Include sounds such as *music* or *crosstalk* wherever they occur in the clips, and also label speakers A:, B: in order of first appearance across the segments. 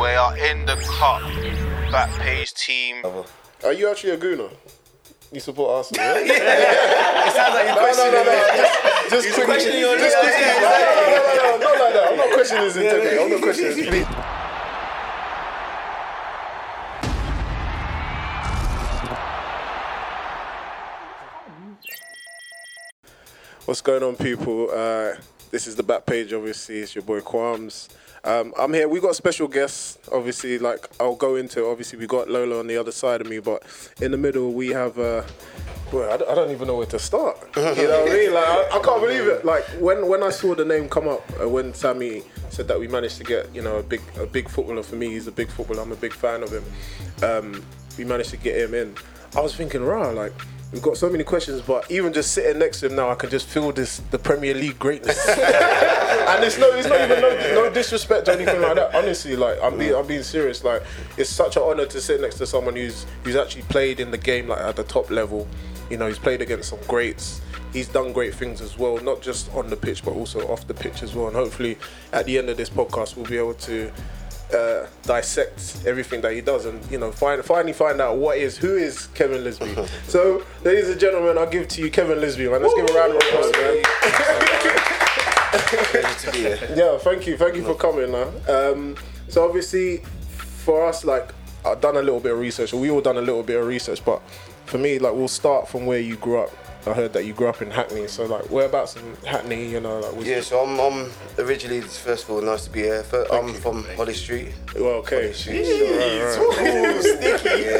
A: We are in the cup. Back page team.
B: Are you actually a gooner? You support Arsenal? *laughs* Yeah?
C: It sounds like you're
B: no, no, no,
C: questioning
B: no.
C: it.
B: Just, just quickly.
C: questioning your
B: just
C: yeah,
B: quickly.
C: yeah,
B: No, no, no, no, no, not like that. I'm not questioning his integrity. I'm not questioning his please. What's going on, people? Uh, this is the back page, obviously. It's your boy Quams. Um, I'm here. We got special guests, obviously. Like I'll go into. Obviously, we got Lola on the other side of me, but in the middle we have. Uh, well, I, don't, don't even know where to start. *laughs* You know what I mean? Like I, I can't believe it. Like when when I saw the name come up, uh, when Sammy said that we managed to get you know a big a big footballer for me. He's a big footballer. I'm a big fan of him. Um, we managed to get him in. I was thinking, rah, like we've got so many questions, but even just sitting next to him now, I can just feel this the Premier League greatness. *laughs* and it's no, it's not even no, no disrespect or anything like that. Honestly, like I'm being, I'm being serious. Like it's such an honor to sit next to someone who's who's actually played in the game like at the top level. You know, he's played against some greats. He's done great things as well, not just on the pitch but also off the pitch as well. And hopefully, at the end of this podcast, we'll be able to uh, dissect everything that he does and you know find, finally find out what is who is Kevin Lisbie. *laughs* so, ladies and gentlemen, I'll give to you Kevin Lisbie, man. Let's give a round of applause, man.
C: Pleasure to be here. *laughs*
B: Yeah, thank you, thank you for coming, man. Um, so obviously, for us, like I've done a little bit of research, we all done a little bit of research, but for me, like we'll start from where you grew up. I heard that you grew up in Hackney, so like whereabouts in Hackney, you know, like
C: Yeah, so I'm, I'm originally, first of all, nice to be here. Fir- I'm from Holly Street.
B: well, okay.
C: Holly Street, so, right, right.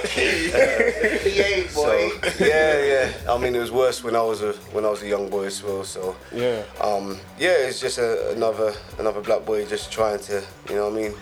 C: *laughs* *laughs* *laughs* So, yeah, yeah. I mean, it was worse when I was a when I was a young boy as well. So
B: Yeah.
C: um, yeah, it's just a, another another black boy just trying to, you know what I mean,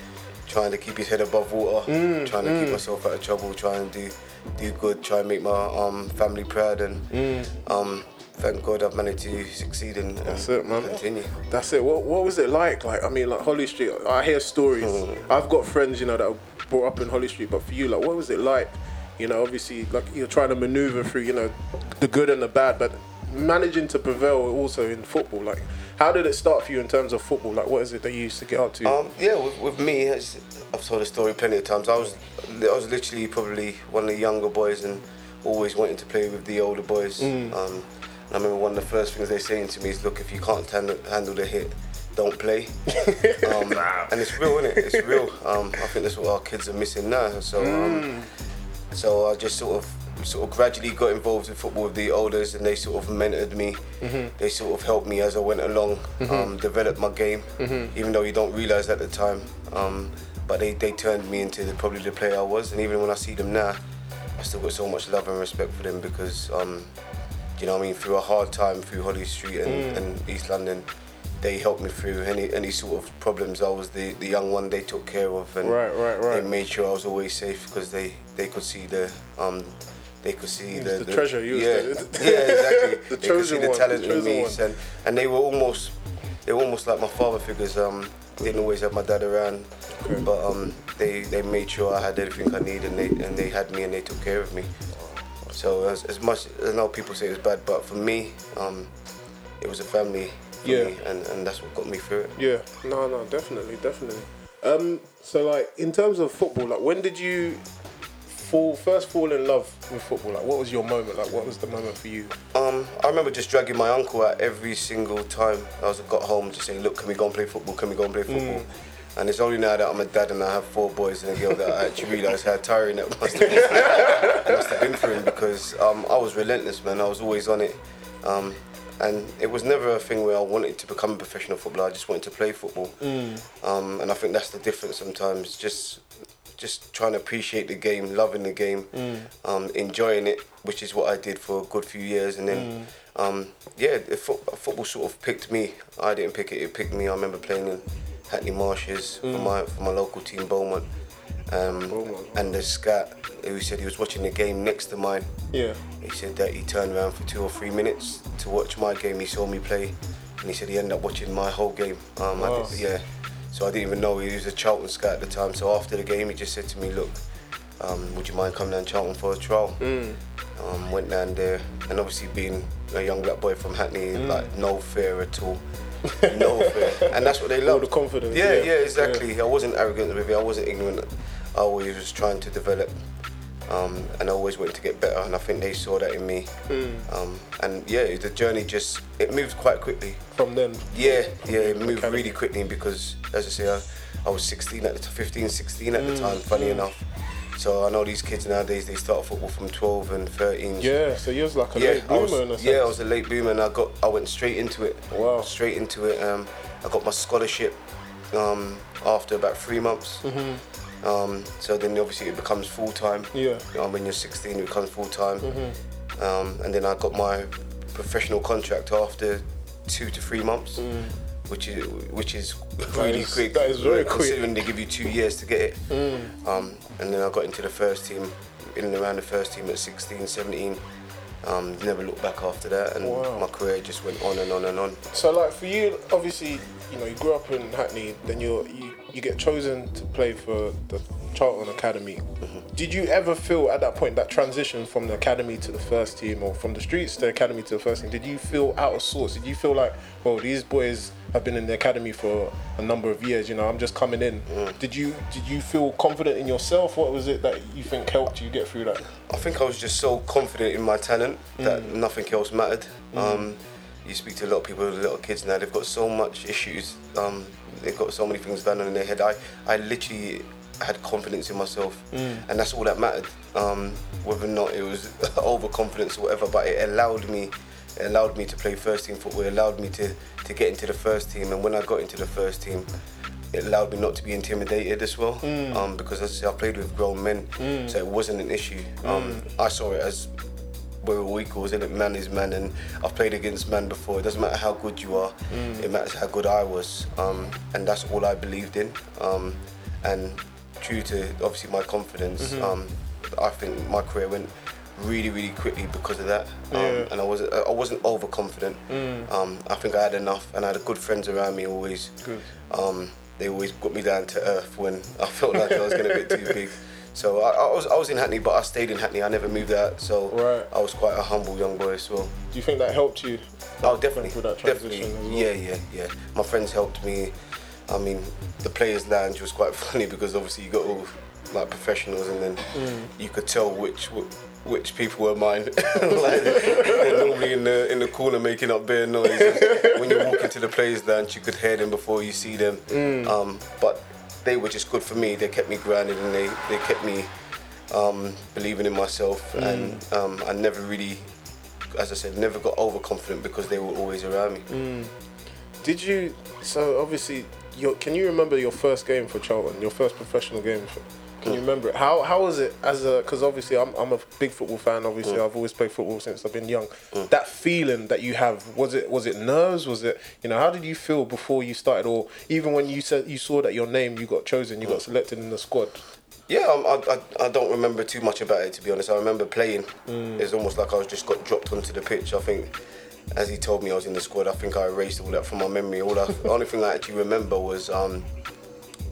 C: trying to keep his head above water, trying to keep myself out of trouble, trying to do do good, try and make my um, family proud, and um, thank God I've managed to succeed and,
B: That's it, man.
C: continue.
B: That's it. What What was it like? Like, I mean, like Holly Street. I hear stories.
C: Mm. *laughs*
B: I've got friends, you know, that are brought up in Holly Street. But for you, like, what was it like? You know, obviously, like you're trying to maneuver through, you know, the good and the bad, but managing to prevail also in football. Like, how did it start for you in terms of football? Like, what is it that you used to get up to?
C: Um, yeah, with, with me, I've told the story plenty of times. I was, I was literally probably one of the younger boys and always wanting to play with the older boys. Um, and I remember one of the first things they saying to me is, "Look, if you can't handle, handle the hit, don't play." *laughs* um, and it's real, isn't it? It's real. Um, I think that's what our kids are missing now. So, um, so I just sort of sort of gradually got involved in football with the elders and they sort of mentored me. They sort of helped me as I went along, um, develop my game, even though you don't realise at the time. Um, but they, they turned me into the, probably the player I was and even when I see them now, I still got so much love and respect for them because, um, you know what I mean, through a hard time through Holly Street and, and East London, they helped me through any any sort of problems. I was the, the young one they took care of and
B: Right, right, right.
C: they made sure I was always safe because they, they could see the um they could see the,
B: the treasure, you
C: yeah yeah exactly. *laughs*
B: The
C: they could see the talent
B: the
C: in me and and they were almost they were almost like my father figures um didn't always have my dad around but um they they made sure I had everything I needed and they and they had me and they took care of me. So as, as much I know people say it's bad but for me um it was a family for
B: Yeah.
C: me and, and that's what got me through it.
B: Yeah, no, no, definitely, definitely. Um, so like in terms of football, like when did you fall first fall in love with football? Like what was your moment? Like what was the moment for you?
C: Um, I remember just dragging my uncle out every single time I was got home, just saying, "Look, can we go and play football? Can we go and play football?" And it's only now that I'm a dad and I have four boys and a girl that I actually *laughs* realise how tiring that must *laughs* have been, it must have been for him because um, I was relentless, man. I was always on it, um, and it was never a thing where I wanted to become a professional footballer. I just wanted to play football, um, and I think that's the difference sometimes. Just just trying to appreciate the game, loving the game, um, enjoying it, which is what I did for a good few years. And then, um, yeah, the fo- football sort of picked me. I didn't pick it; it picked me. I remember playing in Hackney Marshes for my for my local team, Beaumont. Um,
B: Beaumont.
C: and the scat who said he was watching the game next to mine.
B: Yeah.
C: He said that he turned around for two or three minutes to watch my game. He saw me play, and he said he ended up watching my whole game. Um, I
B: Wow.
C: did, yeah. So I didn't even know he was a Charlton scout at the time. So after the game, he just said to me, "Look, um, would you mind coming down to Charlton for a trial?" Um, went down there, and obviously being a young black boy from Hackney, like no fear at all. *laughs* no fear, and that's what they love.
B: the confidence,
C: Yeah,
B: yeah,
C: yeah, exactly. I wasn't arrogant with it. I wasn't ignorant. I always was trying to develop, um, and I always wanted to get better. And I think they saw that in me.
B: Hmm.
C: Um, and yeah, the journey just it moved quite quickly.
B: From then,
C: Yeah, yeah, it moved
B: Academy.
C: really quickly because, as I say, I, I was 16 at the t- 15, 16 at the
B: Mm,
C: time. Funny enough. So I know these kids nowadays they start football from 12 and 13.
B: yeah. So you was like a
C: Yeah,
B: late
C: I
B: bloomer
C: was,
B: a sense.
C: yeah, I was a late bloomer, and I got, I went straight into it.
B: Wow.
C: Straight into it. Um, I got my scholarship um, after about three months. Um, so then obviously it becomes full time.
B: Mm-hmm. Yeah. Mm-hmm.
C: Um, when you're 16, it becomes full time. Um, and then I got my professional contract after two to three months. Which is which is really
B: Mm. is-
C: quick.
B: that is very quick. Mm.
C: Considering they give you two years to get it. Um, and then I got into the first team, in and around the first team at 16, 17. Um, never looked back after that, and
B: Wow.
C: my career just went on and on and on.
B: So like for you, obviously, you know, you grew up in Hackney, then you you you get chosen to play for the Charlton Academy. Did you ever feel at that point that transition from the academy to the first team, or from the streets to the academy to the first team? Did you feel out of sorts? Did you feel like, well, these boys have been in the academy for a number of years. You know, I'm just coming in. Did you did you feel confident in yourself? What was it that you think helped you get through that?
C: I think I was just so confident in my talent that nothing else mattered. Um, you speak to a lot of people, little kids now, they've got so much issues. Um, they've got so many things going on in their head. I, I literally had confidence in myself, and that's all that mattered. Um, whether or not it was *laughs* overconfidence or whatever, but it allowed me. It allowed me to play first team football. It allowed me to, to get into the first team, and when I got into the first team, it allowed me not to be intimidated as well. Um, because as I, say, I played with grown men, so it wasn't an issue. Um, I saw it as we're all equals, and man is man, and I've played against man before. It doesn't matter how good you are; it matters how good I was, um, and that's all I believed in. Um, and due to obviously my confidence, um, I think my career went really, really quickly because of that. Um,
B: Yeah.
C: And I wasn't, I wasn't overconfident. Um, I think I had enough, and I had good friends around me always.
B: Good.
C: Um, they always got me down to earth when I felt like I was getting a bit too big. *laughs* So I, I was I was in Hackney, but I stayed in Hackney. I never moved out. So
B: Right.
C: I was quite a humble young boy as well.
B: Do you think that helped you?
C: Oh, definitely,
B: through that
C: definitely.
B: transition as well?
C: Yeah, yeah, yeah. My friends helped me. I mean, the players' lounge was quite *laughs* funny because obviously you got all like professionals, and then
B: Mm.
C: you could tell which which people were mine. *laughs* like, they're normally in the in the corner making up bare noise. When you walk into the players' lounge, you could hear them before you see them.
B: Mm.
C: Um, but they were just good for me. They kept me grounded, and they they kept me um, believing in myself.
B: Mm.
C: And um, I never really as I said, never got overconfident because they were always around me.
B: Mm. Did you? So obviously, your, can you remember your first game for Charlton? Your first professional game? For, can you remember it? How how was it as a? Because obviously, I'm I'm a big football fan. Obviously, mm. I've always played football since I've been young. Mm. That feeling that you have was it was it nerves? Was it you know how did you feel before you started, or even when you said you saw that your name you got chosen, you got mm. selected in the squad?
C: Yeah, I, I, I don't remember too much about it to be honest. I remember playing. It's almost like I was just got dropped onto the pitch. I think, as he told me I was in the squad, I think I erased all that from my memory. All I, the only thing I actually remember was um,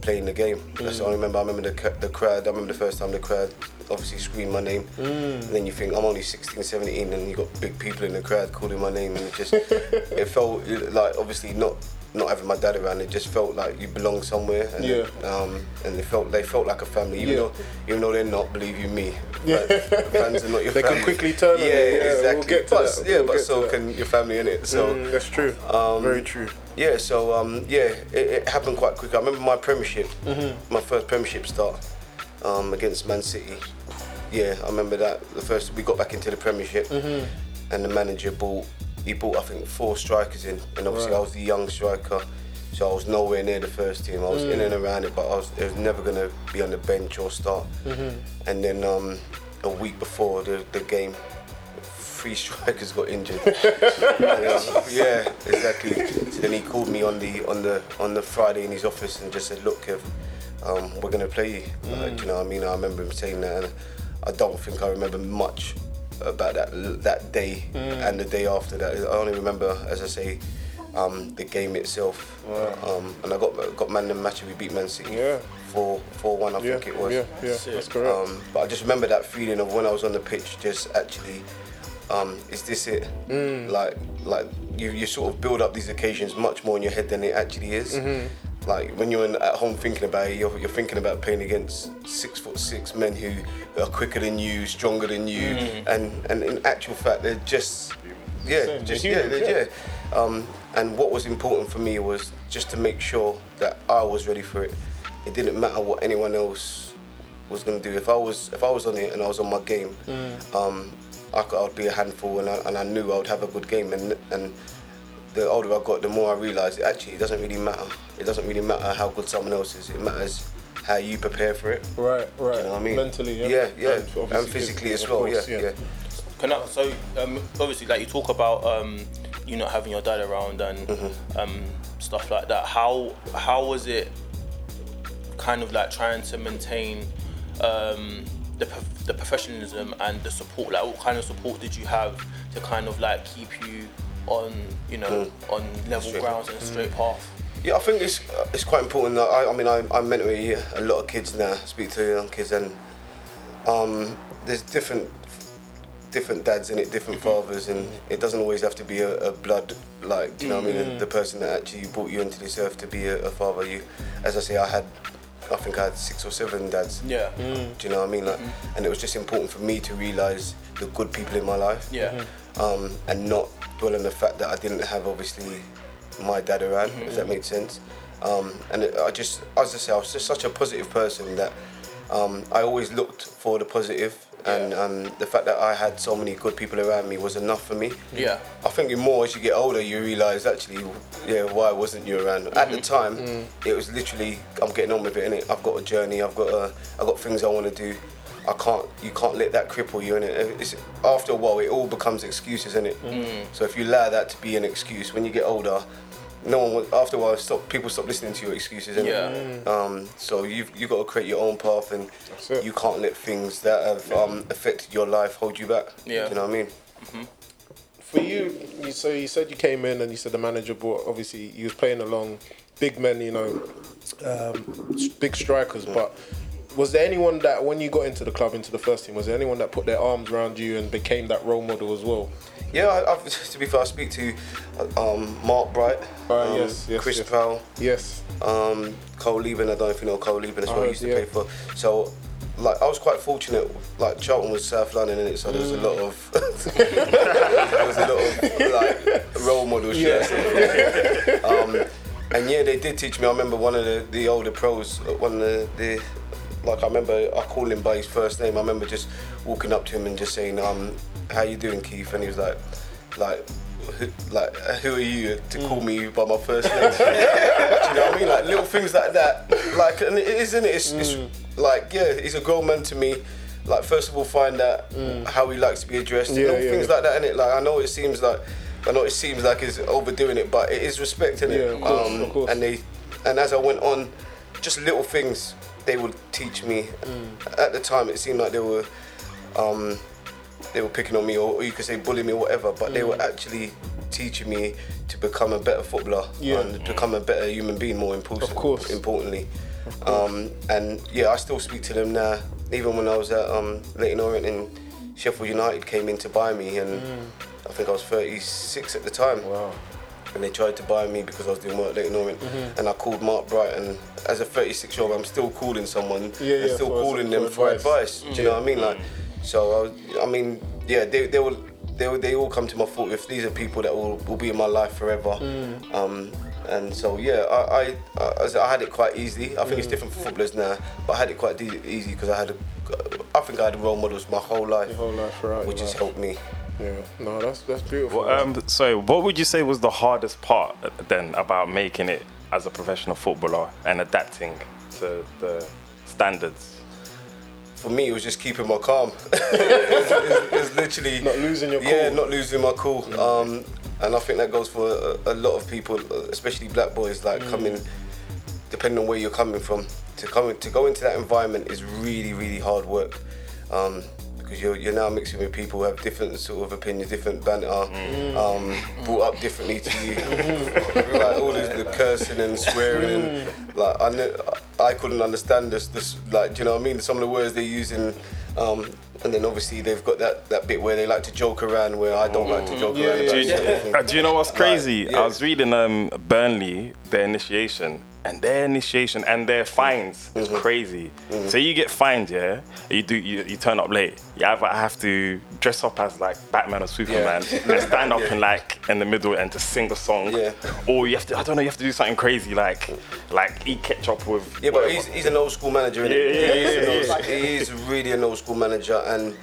C: playing the game. That's the only remember. I remember the, the crowd. I remember the first time the crowd obviously screamed my name. And then you think I'm only 16, 17, and you got big people in the crowd calling my name, and it just *laughs* it felt like obviously not not having my dad around. It just felt like you belong somewhere. And,
B: Yeah.
C: Um, and they felt they felt like a family, even
B: Yeah.
C: though even though they're not. Believe you me,
B: Yeah.
C: fans are not your *laughs*
B: They can quickly turn on
C: Yeah,
B: you. Yeah, we'll
C: exactly.
B: get to
C: but
B: that.
C: yeah,
B: We'll
C: but so can your family in it. So.
B: Mm, that's true.
C: Um,
B: Very true.
C: Yeah, so um, yeah, it, it happened quite quick. I remember my Premiership,
B: Mm-hmm.
C: my first Premiership start um, against Man City. Yeah, I remember that. The first we got back into the Premiership,
B: Mm-hmm.
C: and the manager bought he bought I think four strikers in, and obviously I was the young striker, so I was nowhere near the first team. I was in and around it, but I was, I was never gonna be on the bench or start. And then um, a week before the, the game, three strikers got injured. And, *laughs* yeah, exactly. So then he called me on the on the on the Friday in his office and just said, "Look, Kev, um, we're gonna play you." Like, you know, what I mean, I remember him saying that, and I don't think I remember much about that that day and the day after that. I only remember, as I say. Um, the game itself, um, and I got got man of the match. We beat Man City,
B: Yeah.
C: four four one. I
B: Yeah,
C: think it was.
B: yeah, yeah, that's correct.
C: Um, but I just remember that feeling of when I was on the pitch, just actually, um, is this it?
B: Mm.
C: Like like you, you sort of build up these occasions much more in your head than it actually is.
B: Mm-hmm.
C: Like when you're in, at home thinking about it, you're, you're thinking about playing against six foot six men who are quicker than you, stronger than you, and and in actual fact they're just yeah, just yeah,
B: yeah.
C: yeah. Um, and what was important for me was just to make sure that I was ready for it. It didn't matter what anyone else was going to do. If I was if I was on it and I was on my game, um, I could, I'd be a handful, and I, and I knew I would have a good game. And and the older I got, the more I realised actually it doesn't really matter. It doesn't really matter how good someone else is. It matters how you prepare for it.
B: Right, right.
C: You know what I mean?
B: Mentally, yeah.
C: Yeah, yeah,
B: obviously
C: and physically as well.
B: course,
C: yeah, yeah.
D: Can I, so um, obviously, like you talk about um, you not having your dad around and
C: Mm-hmm.
D: um, stuff like that. How how was it kind of like trying to maintain um, the the professionalism and the support? Like, what kind of support did you have to kind of like keep you on you know mm. on level
C: Straight
D: grounds and straight mm. path?
C: Yeah, I think it's it's quite important. That I, I mean, I, I mentor a, lot of kids now. Speak to young kids, and um, there's different different dads in it, different mm-hmm. fathers, and it doesn't always have to be a, a blood like. Do you know what I mean? Mm-hmm. The person that actually brought you into this earth to be a, a father. You, as I say, I had. I think I had six or seven dads.
D: Yeah.
C: Do you know what I mean? Like, and it was just important for me to realise the good people in my life
D: Yeah.
C: um, and not dwell on the fact that I didn't have obviously my dad around. If that makes sense. Um, and it, I just, as I say, I was just such a positive person that um, I always looked for the positive, and um, the fact that I had so many good people around me was enough for me.
D: Yeah.
C: I think more as you get older, you realise actually, yeah, why wasn't you around? At the mm-hmm. time, mm. it was literally, I'm getting on with it, innit? I've got a journey, I've got a, I've got things I want to do. I can't, you can't let that cripple you, innit? It's, after a while, it all becomes excuses, innit? Mm. So if you allow that to be an excuse, when you get older, no one. will- After a while, stop. People stop listening to your excuses. innit?
D: Yeah.
C: Um, so you've you got to create your own path, and you can't let things that have um, affected your life hold you back.
D: Yeah.
C: You know what I mean?
B: For you, you, so you said you came in and you said the manager brought, obviously, you was playing along big men, you know, um, big strikers, but was there anyone that, when you got into the club, into the first team, was there anyone that put their arms around you and became that role model as well?
C: Yeah, I, I've, *laughs* to be fair, I speak to um, Mark Bright,
B: Uh,
C: um,
B: yes, yes,
C: Chris
B: yes.
C: Powell,
B: Yes.
C: um, Carl Leaburn. I don't know if you know Carl Leaburn as
B: I
C: well. I
B: heard,
C: used to
B: yeah.
C: play for. So, like, I was quite fortunate. Like, Charlton was South London in it, so there was a lot of *laughs* there was a lot of like role models. Yeah. um, and yeah, they did teach me. I remember one of the, the older pros, uh, one of the, the like I remember I called him by his first name. I remember just walking up to him and just saying, um, "How you doing, Keith?" And he was like, like. Who, like who are you to call me by my first name? *laughs* Do you know what I mean? Like little things like that. Like and it is, isn't it? It's, it's mm. like yeah, he's a grown man to me. Like first of all, find out mm. how he likes to be addressed.
B: Yeah,
C: little
B: yeah,
C: things
B: yeah.
C: like that, innit? Like I know it seems like I know it seems like he's overdoing it, but it is respect, innit?
B: Yeah, of course, um, of course.
C: And they and as I went on, just little things they would teach me.
B: Mm.
C: At the time, it seemed like they were. Um, they were picking on me, or, or you could say bullying me, or whatever. But they were actually teaching me to become a better footballer
B: Yeah.
C: and become a better human being. More important,
B: Of course.
C: importantly. Um, and yeah, I still speak to them now. Even when I was at um, Leyton Orient and Sheffield United came in to buy me, and I think I was 36 at the time
B: Mm. Wow.
C: And they tried to buy me because I was doing work at Leyton Orient.
B: Mm-hmm.
C: And I called Mark Bright, and as a 36 year old, I'm still calling someone
B: Yeah,
C: and
B: yeah,
C: still calling them for
B: advice.
C: advice. Do you know what I mean? Like, so I, was, I mean, yeah, they, they will. They, they all come to my thought if these are people that will, will be in my life forever.
B: Mm.
C: Um, and so yeah, I, I, I, I had it quite easy. I think
B: Mm.
C: it's different for footballers now, but I had it quite de- easy because I had, a, I think I had role models my whole life,
B: Your whole life your
C: which has helped me.
B: Yeah. No, that's that's beautiful.
E: Well, um, so, what would you say was the hardest part then about making it as a professional footballer and adapting to the standards?
C: For me, it was just keeping my calm. *laughs* it's, was, it was literally
B: Not losing your
C: Yeah,
B: cool.
C: not losing my cool. Um, and I think that goes for a, a lot of people, especially black boys, like
B: Mm.
C: coming, depending on where you're coming from, to come to go into that environment is really, really hard work. Um, because you're, you're now mixing with people who have different sort of opinions, different banter, um, brought up differently to you. *laughs* like all this, the cursing and swearing, and like I, ne- I couldn't understand this, this. Like, do you know what I mean? Some of the words they're using, Um, and then obviously they've got that, that bit where they like to joke around where I don't like to joke
B: Yeah,
C: around.
B: yeah,
C: about
E: Do you,
C: certain
E: uh, do you know what's crazy?
C: yeah.
E: I was reading um, Burnley, their initiation, and their initiation and their fines is
C: Mm-hmm.
E: crazy. So you get fined, yeah. You do you, you turn up late. You either have to dress up as like Batman or Superman and *laughs* stand up in like in the middle and just sing a song,
C: Yeah.
E: or you have to I don't know you have to do something crazy like like eat ketchup with
C: Yeah, but he's, he's an old school manager, innit?
E: Yeah, yeah,
C: He is
E: yeah,
C: old-
E: yeah,
C: He is really an old school manager, and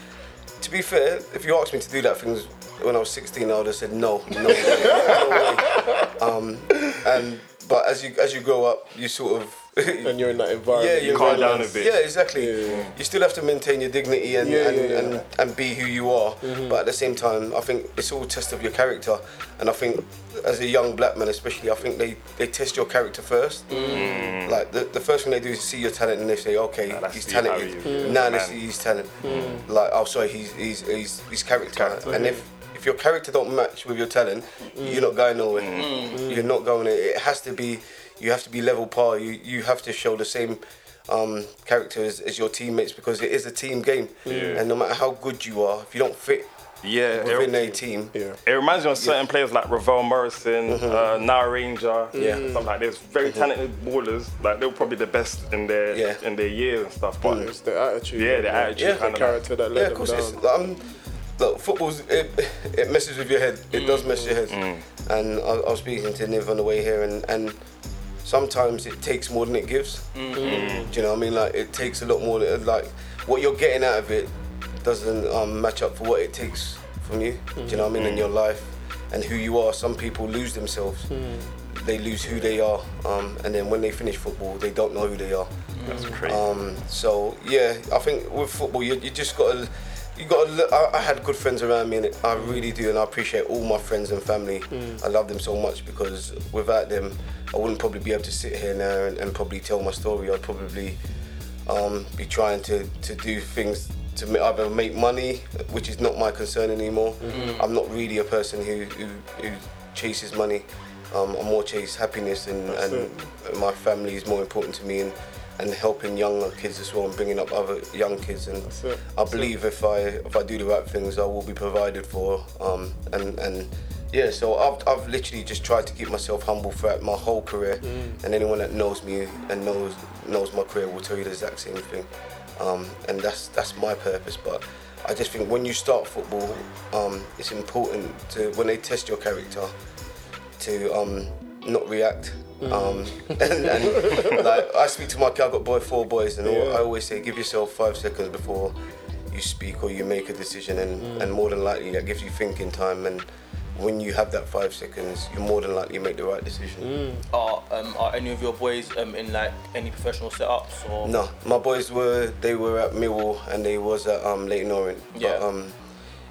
C: to be fair, if you asked me to do that things when I was 16, I would have said no, no, way, no way. *laughs* Um, and but as you as you grow up, you sort of *laughs*
B: and you're in that environment.
C: yeah,
B: environment.
C: you
E: calm
C: realise-
E: down a bit.
C: Yeah, exactly.
B: Yeah.
C: You still have to maintain your dignity and
B: Yeah,
C: and,
B: yeah, yeah.
C: and and be who you are. Mm-hmm. But at the same time, I think it's all a test of your character. And I think as a young black man, especially, I think they, they test your character first. Mm. Mm. Like the, the first thing they do is see your talent and they say, okay,
E: Now let's
C: he's talented.
E: you- mm.
C: Now
E: man.
C: let's see his talent. Like oh sorry, he's he's he's his character.
E: Character.
C: And if if your character don't match with your talent, you're not going nowhere. You're not going. It has to be. You have to be level par. You you have to show the same um, character as, as your teammates because it is a team game. And no matter how good you are, if you don't fit
E: yeah.
C: within
E: it-
C: a team,
B: Yeah.
E: It reminds me of certain players like Ravel Morrison, uh, Nile Ranger,
C: Yeah.
E: something like this. Very talented ballers. Like they were probably the best in their
C: Yeah.
E: in their years and stuff. But
B: It's the attitude.
E: Yeah, the attitude
C: Yeah.
B: the
E: of
B: character that
C: yeah,
B: led
C: of
B: them
C: course. It's,
B: down.
C: um, look, football's it, it messes with your head. It does mess your head. And I, I was speaking to Niv on the way here, and and sometimes it takes more than it gives. Do you know what I mean? Like it takes a lot more. Than, like what you're getting out of it doesn't um, match up for what it takes from you. Do you know what I mean? In your life and who you are. Some people lose themselves. They lose who they are, um, and then when they finish football, they don't know who they are.
E: that's crazy.
C: Um, so yeah, I think with football, you, you just got to, you got to. I, I had good friends around me, and I really do, and I appreciate all my friends and family. I love them so much because without them, I wouldn't probably be able to sit here now and, and probably tell my story. I'd probably um, be trying to, to do things to either make money, which is not my concern anymore. I'm not really a person who, who, who chases money. Um, I more chase happiness, and, and my family is more important to me, and, and helping younger kids as well, and bringing up other young kids. And. I believe if I if I do the right things, I will be provided for. Um, and and yeah, so I've, I've literally just tried to keep myself humble throughout my whole career, and anyone that knows me and knows knows my career will tell you the exact same thing. Um, and that's that's my purpose. But I just think when you start football, um, it's important to when they test your character to um, not react. Um, *laughs* and, and like I speak to my kid, I've got boy four boys, and
B: Yeah.
C: I always say give yourself five seconds before you speak or you make a decision, and, and more than likely that gives you thinking time. And when you have that five seconds, you're more than likely make the right decision.
D: Are um, are any of your boys um, in like any professional setups or?
C: No, my boys were they were at Millwall and they was at um, Leyton Orient.
D: Yeah.
C: But, um,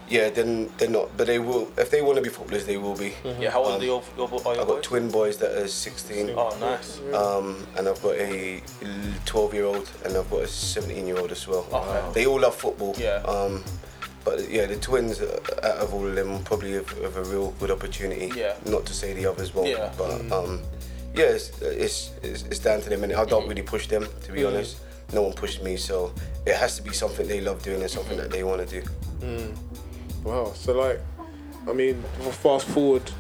C: yeah, then they're not, but they will. If they want to be footballers, they will be.
D: Yeah. How old
C: Um,
D: are your your, your
C: I've got
D: boys?
C: twin boys that are 16.
D: Oh, nice.
C: Um, and I've got a 12 year old and I've got a 17 year old as well.
D: Okay.
C: They all love football.
D: Yeah.
C: Um, but yeah, the twins uh, out of all of them probably have, have a real good opportunity.
D: Yeah.
C: Not to say the others won't.
D: Yeah.
C: But um, yeah, it's, it's, it's, it's down to them and I don't really push them to be honest. No one pushed me, so it has to be something they love doing and something that they want to do.
B: Wow. So like, I mean, fast forward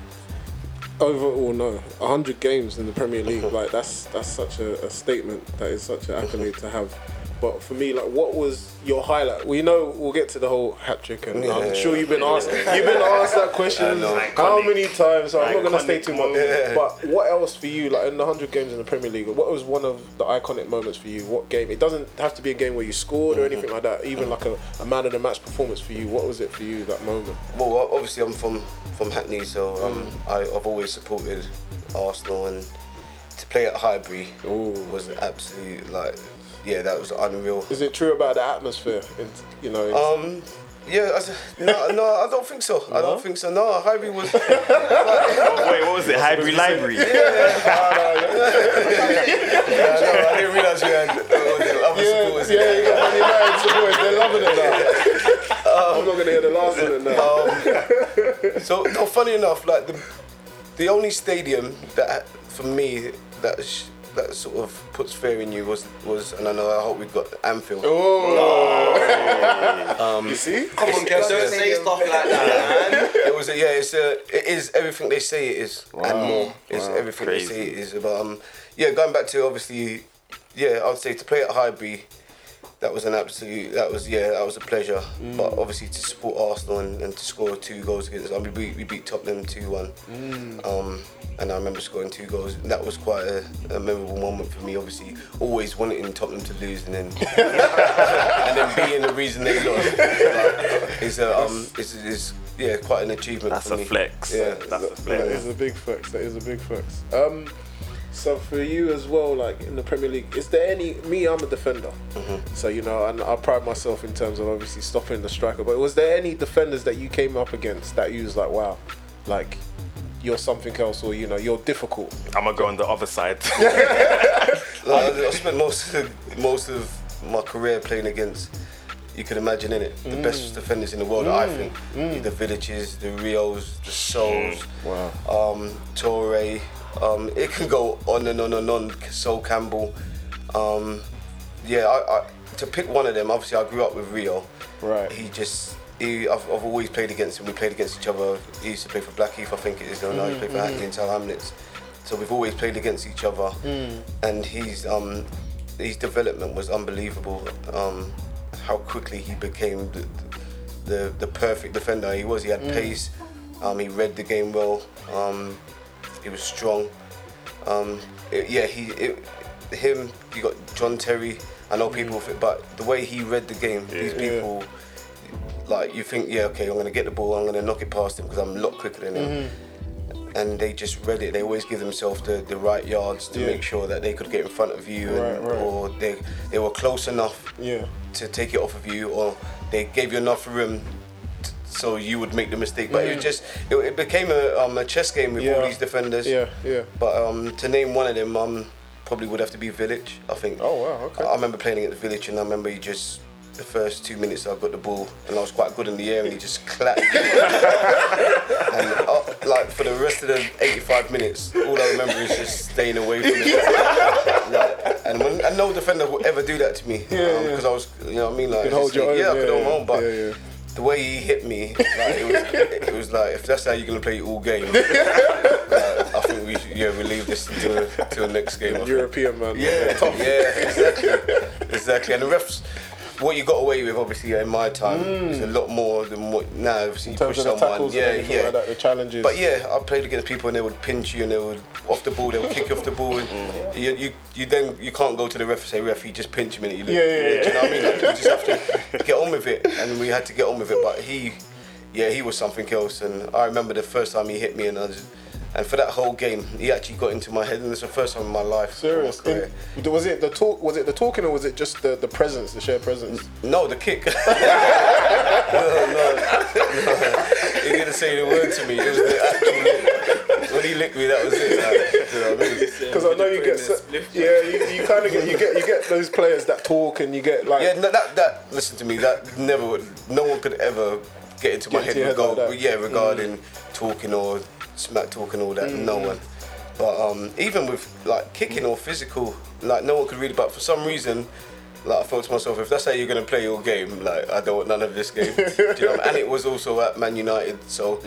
B: overall, no, hundred games in the Premier League. like that's that's such a, a statement. That is such an accolade to have. But for me, like, what was your highlight? We know we'll get to the whole hat trick, and I'm
C: Yeah.
B: sure you've been asked. You've been asked that question how many times? So I'm not gonna stay too much.
C: moment.
B: But what else for you? Like in the hundred games in the Premier League, what was one of the iconic moments for you? What game? It doesn't have to be a game where you scored or anything like that. Even like a, a man of the match performance for you. What was it for you that moment?
C: Well, obviously I'm from from Hackney, so um, I, I've always supported Arsenal, and to play at Highbury
B: Ooh.
C: was absolutely like, yeah, that was unreal.
B: Is it true about the atmosphere? In, you know, in-
C: Um, yeah, I s- no, no, I don't think so. I don't think so. No, Highbury was. *laughs*
E: Wait, what was it? Highbury Library. *laughs* *laughs*
C: Yeah, no, I didn't realise you had uh, other
B: yeah,
C: supporters.
B: yeah, you got Man United supporters. They're loving it now. I'm not gonna hear the last of it now.
C: Um, so no, funny enough, like the the only stadium that for me that sh- that sort of puts fear in you was was, and I know I hope we got Anfield.
B: you see?
F: Come on, Kev, don't say stuff like that, man. *laughs*
C: It was a, yeah, it's a, it is everything they say it is and more. It's
B: Wow.
C: everything
E: Crazy.
C: they say it is. But um, yeah, going back to obviously, yeah, I would say to play at Highbury, that was an absolute, that was yeah, that was a pleasure.
B: Mm.
C: But obviously to support Arsenal and, and to score two goals against, I mean, we, we beat Tottenham two one,
B: Mm.
C: um, and I remember scoring two goals. And that was quite a, a memorable moment for me. Obviously, always wanting Tottenham to lose and then *laughs* and then being the reason they lost like, is a, um, is, is yeah, quite an achievement
E: That's
C: for
E: a
C: me.
E: flex.
C: Yeah,
E: That's a flex.
B: is a big flex. That is a big flex. Um, so for you as well, like in the Premier League, is there any? Me, I'm a defender,
C: Mm-hmm.
B: so you know, and I pride myself in terms of obviously stopping the striker. But was there any defenders that you came up against that you was like, wow, like you're something else, or you know, you're difficult?
E: I'm gonna go on the other side. *laughs*
C: Like, I spent most of most of my career playing against. You can imagine in it the
B: Mm.
C: best defenders in the world. I think the Vidićs, the Rios, the Sols,
B: Wow.
C: um, Torre. Um, it can go on and on and on. Sol Campbell. Um, yeah, I, I, to pick one of them. Obviously, I grew up with Rio.
B: Right.
C: He just. He, I've, I've always played against him. We played against each other. He used to play for Blackheath, I think it is. And now he played for Hackney and Tower Hamlets. So we've always played against each other. And he's um, his development was unbelievable. Um, how quickly he became the, the the perfect defender he was. He had pace. Um, he read the game well. Um, he was strong. Um, it- yeah, he it, him. You got John Terry. I know people, think, but the way he read the game, these
B: Yeah.
C: people, like you think, yeah, okay, I'm gonna get the ball, I'm gonna knock it past him because I'm a lot quicker than him.
B: Mm-hmm.
C: And they just read it. They always give themselves the, the right yards to
B: Yeah.
C: make sure that they could get in front of you, and,
B: Right, right.
C: or they they were close enough
B: Yeah.
C: to take it off of you, or they gave you enough room so you would make the mistake. But it just it, it became a, um, a chess game with all these defenders.
B: Yeah, yeah.
C: But um, to name one of them, um, probably would have to be Vidić. I think.
B: Oh, wow, okay.
C: I remember playing against Vidić, and I remember he just the first two minutes I got the ball, and I was quite good in the air, and he just clapped. *laughs* and uh, like for the rest of the 85 minutes, all I remember is just staying away from him. *laughs* like, and when, and no defender would ever do that to me,
B: Yeah, yeah.
C: because I was, you know, what I mean, like,
B: could hold your
C: like,
B: own,
C: yeah, I could
B: yeah,
C: hold my own, but. The way he hit me, like, it, was, *laughs* it was like if that's how you're gonna play all game, *laughs* like, I think we should, yeah we leave this until until the next game.
B: European man.
C: Yeah, yeah, exactly, exactly. And the refs, what you got away with, obviously, in my time, mm. is a lot more than what now. Obviously,
B: In
C: you
B: terms
C: push
B: of the
C: someone,
B: tackles
C: yeah, yeah.
B: like that, the challenges.
C: But yeah, I played against people and they would pinch you and they would off the ball, they would kick you off the ball. And mm. you, you, you then you can't go to the ref and say, ref, he just pinched me. And you look,
B: Yeah, yeah,
C: Do you know what I mean? Like, you just have to *laughs* get on with it, and we had to get on with it. But he, yeah, he was something else. And I remember the first time he hit me, and I was, and for that whole game, he actually got into my head, and it's the first time in my life.
B: Serious.
C: in my career.
B: In- was it the talk? Was it the talking, or was it just the, the presence, the shared presence?
C: No, the kick. *laughs* no, no, no. *laughs* He didn't say the word to me. It was the actual. When he licked me, that was it. Like, you know what I mean?
B: Because I know you get, so, yeah, you, you kind of get, you get, you get those players that talk, and you get like,
C: Yeah, no, that that. Listen to me. That never would. No one could ever get into my
B: Get
C: head,
B: into your head
C: regard,
B: like. Mm.
C: yeah, regarding talking or smack talk and all that. No one. But um, even with like kicking or physical, like no one could really. But for some reason, like I thought to myself, if that's how you're gonna play your game, like I don't want none of this game. Do you know? And it was also at Man United, so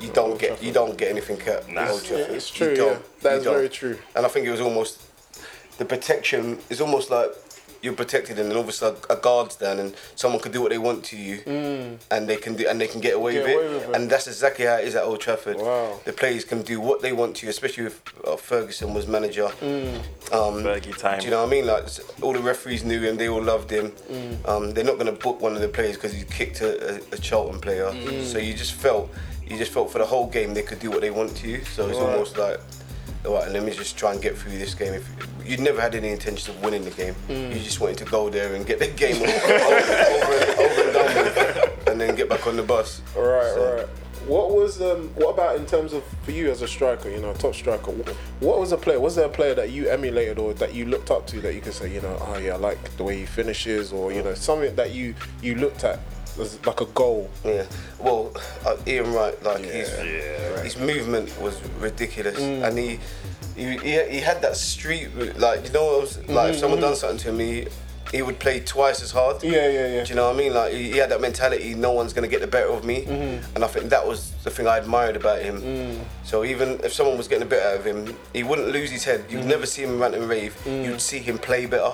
C: you don't get you don't get anything at
E: Nah.
C: Old Trafford.
B: Mm. it's true. Yeah, that
C: You
B: is
C: don't.
B: very true.
C: And I think it was almost the protection is almost like you're protected, and then obviously a, a guard's down, and someone could do what they want to you, and they can do, and they can get away,
B: Mm. Get
C: with,
B: away
C: it.
B: with it.
C: And that's exactly how it is at Old Trafford.
B: Wow.
C: The players can do what they want to you, especially if uh, Ferguson was manager.
B: Mm.
C: Um,
E: Fergie time.
C: do you know what I mean? Like all the referees knew him, they all loved him.
B: Mm.
C: Um, they're not going to book one of the players because he kicked a, a, a Charlton player.
B: Mm.
C: So you just felt, you just felt for the whole game they could do what they want to you. So it's
B: Right.
C: almost like, all right, let me just try and get through this game. If you'd never had any intention of winning the game,
B: Mm.
C: you just wanted to go there and get the game *laughs* over, over, over and done with, and then get back on the bus.
B: All right,
C: So-
B: all right. What was um? What about in terms of for you as a striker? You know, top striker. What was a player? Was there a player that you emulated or that you looked up to that you could say, you know, oh yeah, I like the way he finishes, or you know, something that you you looked at as like a goal.
C: Yeah. Well, uh, Ian Wright, like his his movement was ridiculous,
B: Mm.
C: and he, he he he had that street like you know what was, like if someone done something to him, he, he would play twice as hard.
B: Mm-hmm. Yeah, yeah, yeah.
C: Do you know what I mean? Like he, he had that mentality, no one's gonna get the better of me,
B: Mm-hmm.
C: and I think that was the thing I admired about him.
B: Mm.
C: So even if someone was getting a bit out of him, he wouldn't lose his head.
B: Mm.
C: You'd never see him rant and rave. You'd see him play better.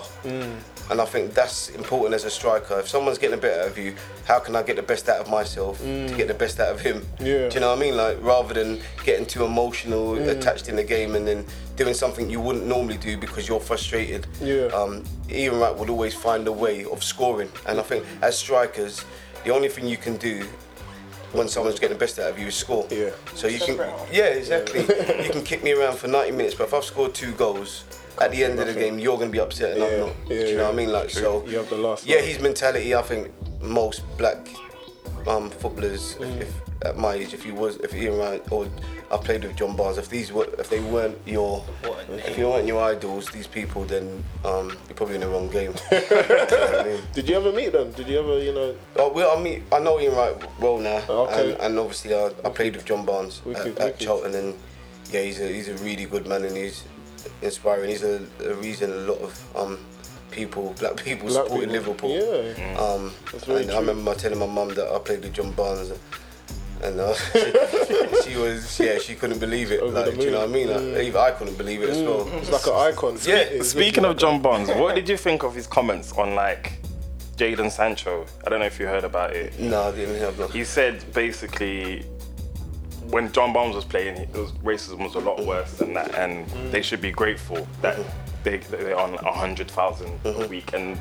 C: And I think that's important as a striker. If someone's getting a bit out of you, how can I get the best out of myself to get the best out of him?
B: Mm. Yeah.
C: Do you know what I mean? Like rather than getting too emotional,
B: Mm.
C: attached in the game, and then doing something you wouldn't normally do because you're frustrated.
B: Yeah.
C: Um, Ian Wright would always find a way of scoring, and I think as strikers, the only thing you can do when someone's getting the best out of you is score.
B: Yeah.
C: So you can, yeah, exactly. you can kick me around for 90 minutes, but if I've scored two goals, at the end of the game, you're gonna be upset and
B: Yeah,
C: I'm not.
B: yeah,
C: Do you know what I mean? Like so.
B: You have the last
C: Yeah,
B: laugh.
C: his mentality. I think most black um, footballers,
B: Mm.
C: if, if at my age, if he was, if Ian Wright or I played with John Barnes, if these were, if they weren't your, if you weren't your idols, these people, then um, you're probably in the wrong game. *laughs* *laughs* You know I mean?
B: Did you ever meet them? Did you ever, you know?
C: Oh, well, I mean, I know Ian Wright well now,
B: Okay.
C: and, and obviously I, I played with John Barnes
B: Wicked,
C: at, at
B: wicked.
C: Charlton, and yeah, he's a he's a really good man, and he's inspiring. He's a, a reason a lot of um, people, black people,
B: Black
C: supported
B: people.
C: Liverpool.
B: Yeah.
C: Um,
B: That's very
C: and I
B: true.
C: remember telling my mum that I played with John Barnes, and uh, *laughs* *laughs* she, was yeah, she couldn't believe it.
B: Over
C: Like, do you know what I mean?
B: moon.
C: Like, even I couldn't believe it as well.
B: It's like an icon.
C: Yeah.
B: It's
E: Speaking
B: literally
E: of John Barnes, what did you think of his comments on like Jadon Sancho? I don't know if you heard about it.
C: No, I didn't have no.
E: He said basically when John Barnes was playing, it was, racism was a lot worse than that, and mm. they should be grateful that mm-hmm. they they're on a hundred thousand a mm-hmm. week. And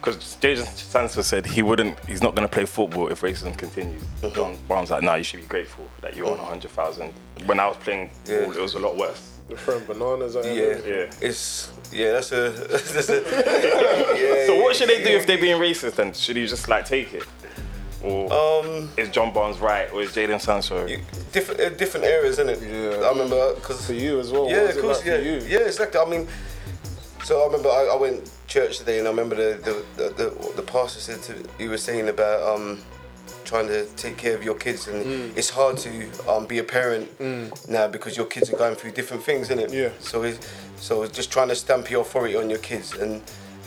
E: because Jadon Sancho said he wouldn't, he's not going to play football if racism continues. Mm-hmm. John Barnes like, no, you should be grateful that you're on a hundred thousand. When I was playing,
C: Yeah.
E: ball, it was a lot worse.
B: the throwing bananas at him.
C: Yeah,
E: Yeah.
C: It's yeah, that's a *laughs* that's a *laughs* yeah.
E: So what should they do if they're being racist? Then should he just like take it, or
C: Um,
E: is John Barnes right, or is Jadon Sancho?
C: different uh, different areas, isn't it?
B: Yeah.
C: I remember because
B: For you as well.
C: yeah,
B: what was
C: of
B: it
C: course,
B: like
C: yeah,
B: for you?
C: yeah, exactly. I mean, so I remember I, I went church today, and I remember the the, the the the pastor said to he was saying about um trying to take care of your kids, and
B: Mm.
C: it's hard to um, be a parent now because your kids are going through different things, isn't it?
B: Yeah.
C: So it's so it's just trying to stamp your authority on your kids, and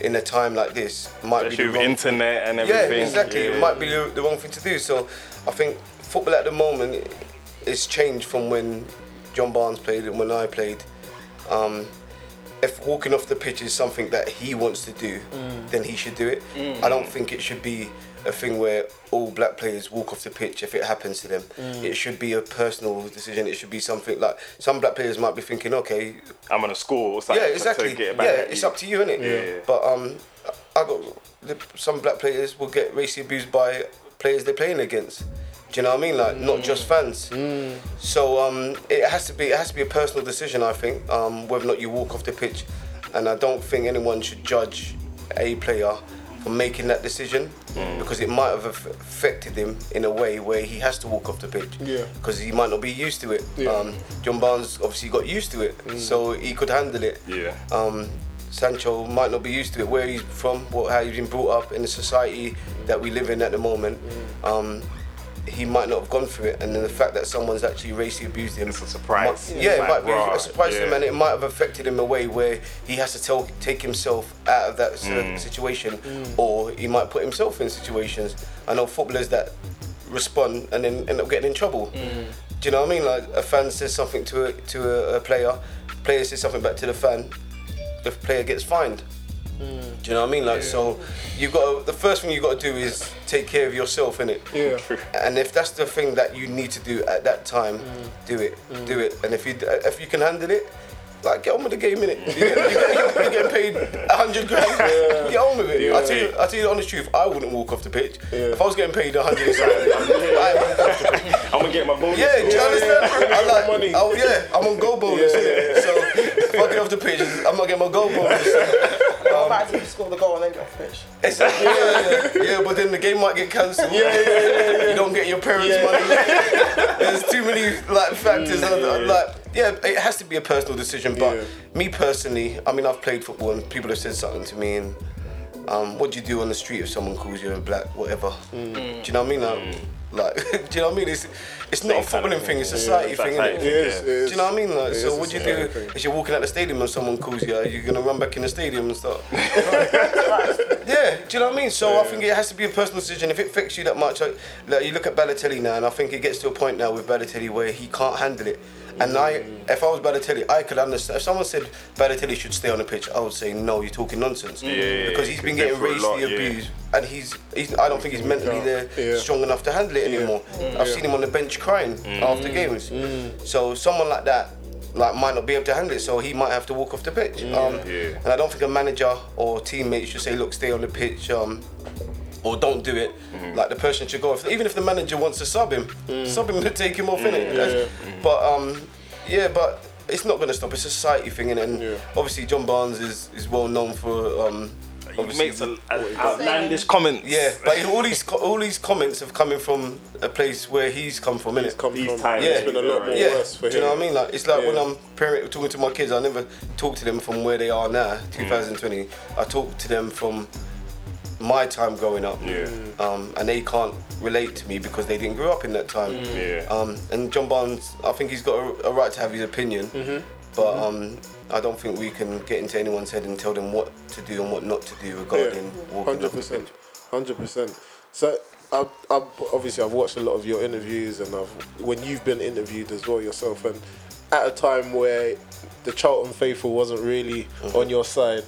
C: in a time like this, might be
E: Especially
C: the
E: with
C: wrong
E: internet and everything.
C: yeah,
E: everything.
C: exactly. It might be the, the wrong thing to do. So I think football at the moment is changed from when John Barnes played and when I played. Um, if walking off the pitch is something that he wants to do, then he should do it. I don't think it should be a thing where all black players walk off the pitch if it happens to them. It should be a personal decision. It should be something like some black players might be thinking, okay,
E: I'm gonna score or something
C: yeah, exactly.
E: to get it
C: yeah, it's
E: you.
C: up to you, innit?
E: Yeah.
C: But um, I got the, some black players will get racially abused by players they're playing against. Do you know what I mean? Like not just fans. So um, it has to be it has to be a personal decision. I think um, whether or not you walk off the pitch, and I don't think anyone should judge a player for making that decision because it might have affected him in a way where he has to walk off the pitch
B: Yeah.
C: because he might not be used to it.
B: Yeah.
C: Um, John Barnes obviously got used to it, so he could handle it.
E: Yeah.
C: Um, Sancho might not be used to it, where he's from, what, how he's been brought up in the society that we live in at the moment. Um, he might not have gone through it, and then the fact that someone's actually racially abused him.
E: It's a surprise.
C: might- yeah,
E: It's
C: it
E: like,
C: might be
E: right,
C: a surprise to him, and it might have affected him in a way where he has to tell, take himself out of that certain
E: Mm.
C: situation, or he might put himself in situations. I know footballers that respond and then end up getting in trouble.
E: Mm.
C: Do you know what I mean? Like a fan says something to a, to a, a player, player says something back to the fan, the player gets fined. Do you know what I mean? Like so, you've got the first thing you've got to do is take care of yourself, innit?
B: Yeah.
C: And if that's the thing that you need to do at that time, mm. do it, mm. do it. And if you if you can handle it, like get on with the game, innit? You get, you get, you're getting paid a hundred grand, get on with it. I tell you, I tell you the honest truth, I wouldn't walk off the pitch if I was getting paid a hundred. I wouldn't *laughs* walk off the pitch.
E: I'm gonna get my bonus.
C: Yeah, do you understand? I like,
B: money.
C: oh, yeah, I'm on goal bonus, innit? So get off the pitch, I'm not getting my goal bonus.
F: About if you score the goal and then get off the pitch?
C: Exactly. Yeah, yeah, yeah, but then the game might get cancelled. Yeah, yeah, yeah, You don't get your parents' money. There's too many like factors. and, Like, yeah, it has to be a personal decision. But
B: Yeah.
C: me personally, I mean, I've played football and people have said something to me, and Um, what do you do on the street if someone calls you a black whatever?
B: Mm.
C: Do you know what I mean? Like, like *laughs* do you know what I mean? It's it's not a
E: Same kind of
C: footballing thing. It's a society thing,
E: society
C: innit?
E: thing,
B: It is,
C: Do you know what I mean? Like, so what do you do if you're walking out the stadium and someone calls you? you're you gonna run back in the stadium and start? *laughs* yeah, do you know what I mean? So I think it has to be a personal decision. If it affects you that much, like, like you look at Balotelli now, and I think it gets to a point now with Balotelli where he can't handle it. And I, if I was Balotelli, I could understand. If someone said Balotelli should stay on the pitch, I would say no. You're talking nonsense.
E: yeah,
C: because he's been getting
E: been lot,
C: racially
E: yeah.
C: abused, and he's, he's. I don't think he's mentally there
B: Yeah.
C: strong enough to handle it anymore. I've seen him on the bench crying after games. So someone like that. Like might not be able to handle it, so he might have to walk off the pitch. Um,
E: Yeah.
C: And I don't think a manager or teammate should say, "Look, stay on the pitch," um, or "Don't do it." Like the person should go off. Even if the manager wants to sub him, sub him to *laughs* take him off, innit? That's- But um, yeah, but it's not gonna stop. It's a society thing, innit? and
B: Yeah.
C: obviously John Barnes is, is well known for um,
E: He makes a, a outlandish comments.
C: yeah, but all these *laughs* all these comments have coming from a place where he's come from, innit?
B: He's come
E: These
B: from.
E: times,
B: it's
C: yeah,
B: been a lot more
C: yeah.
B: worse for
C: Do you know what I mean? Like it's like when I'm parent talking to my kids, I never talk to them from where they are now,
B: Mm.
C: 2020. I talk to them from my time growing up.
E: Yeah.
C: Um, and they can't relate to me because they didn't grow up in that time.
E: Yeah.
C: Um, and John Barnes, I think he's got a, a right to have his opinion,
B: Mm-hmm.
C: but um, I don't think we can get into anyone's head and tell them what to do and what not to do regarding walking
B: hundred
C: off the
B: percent,
C: pitch.
B: hundred percent. So, I, I obviously I've watched a lot of your interviews, and I've when you've been interviewed as well yourself, and at a time where the Charlton faithful wasn't really
C: Mm-hmm.
B: on your side.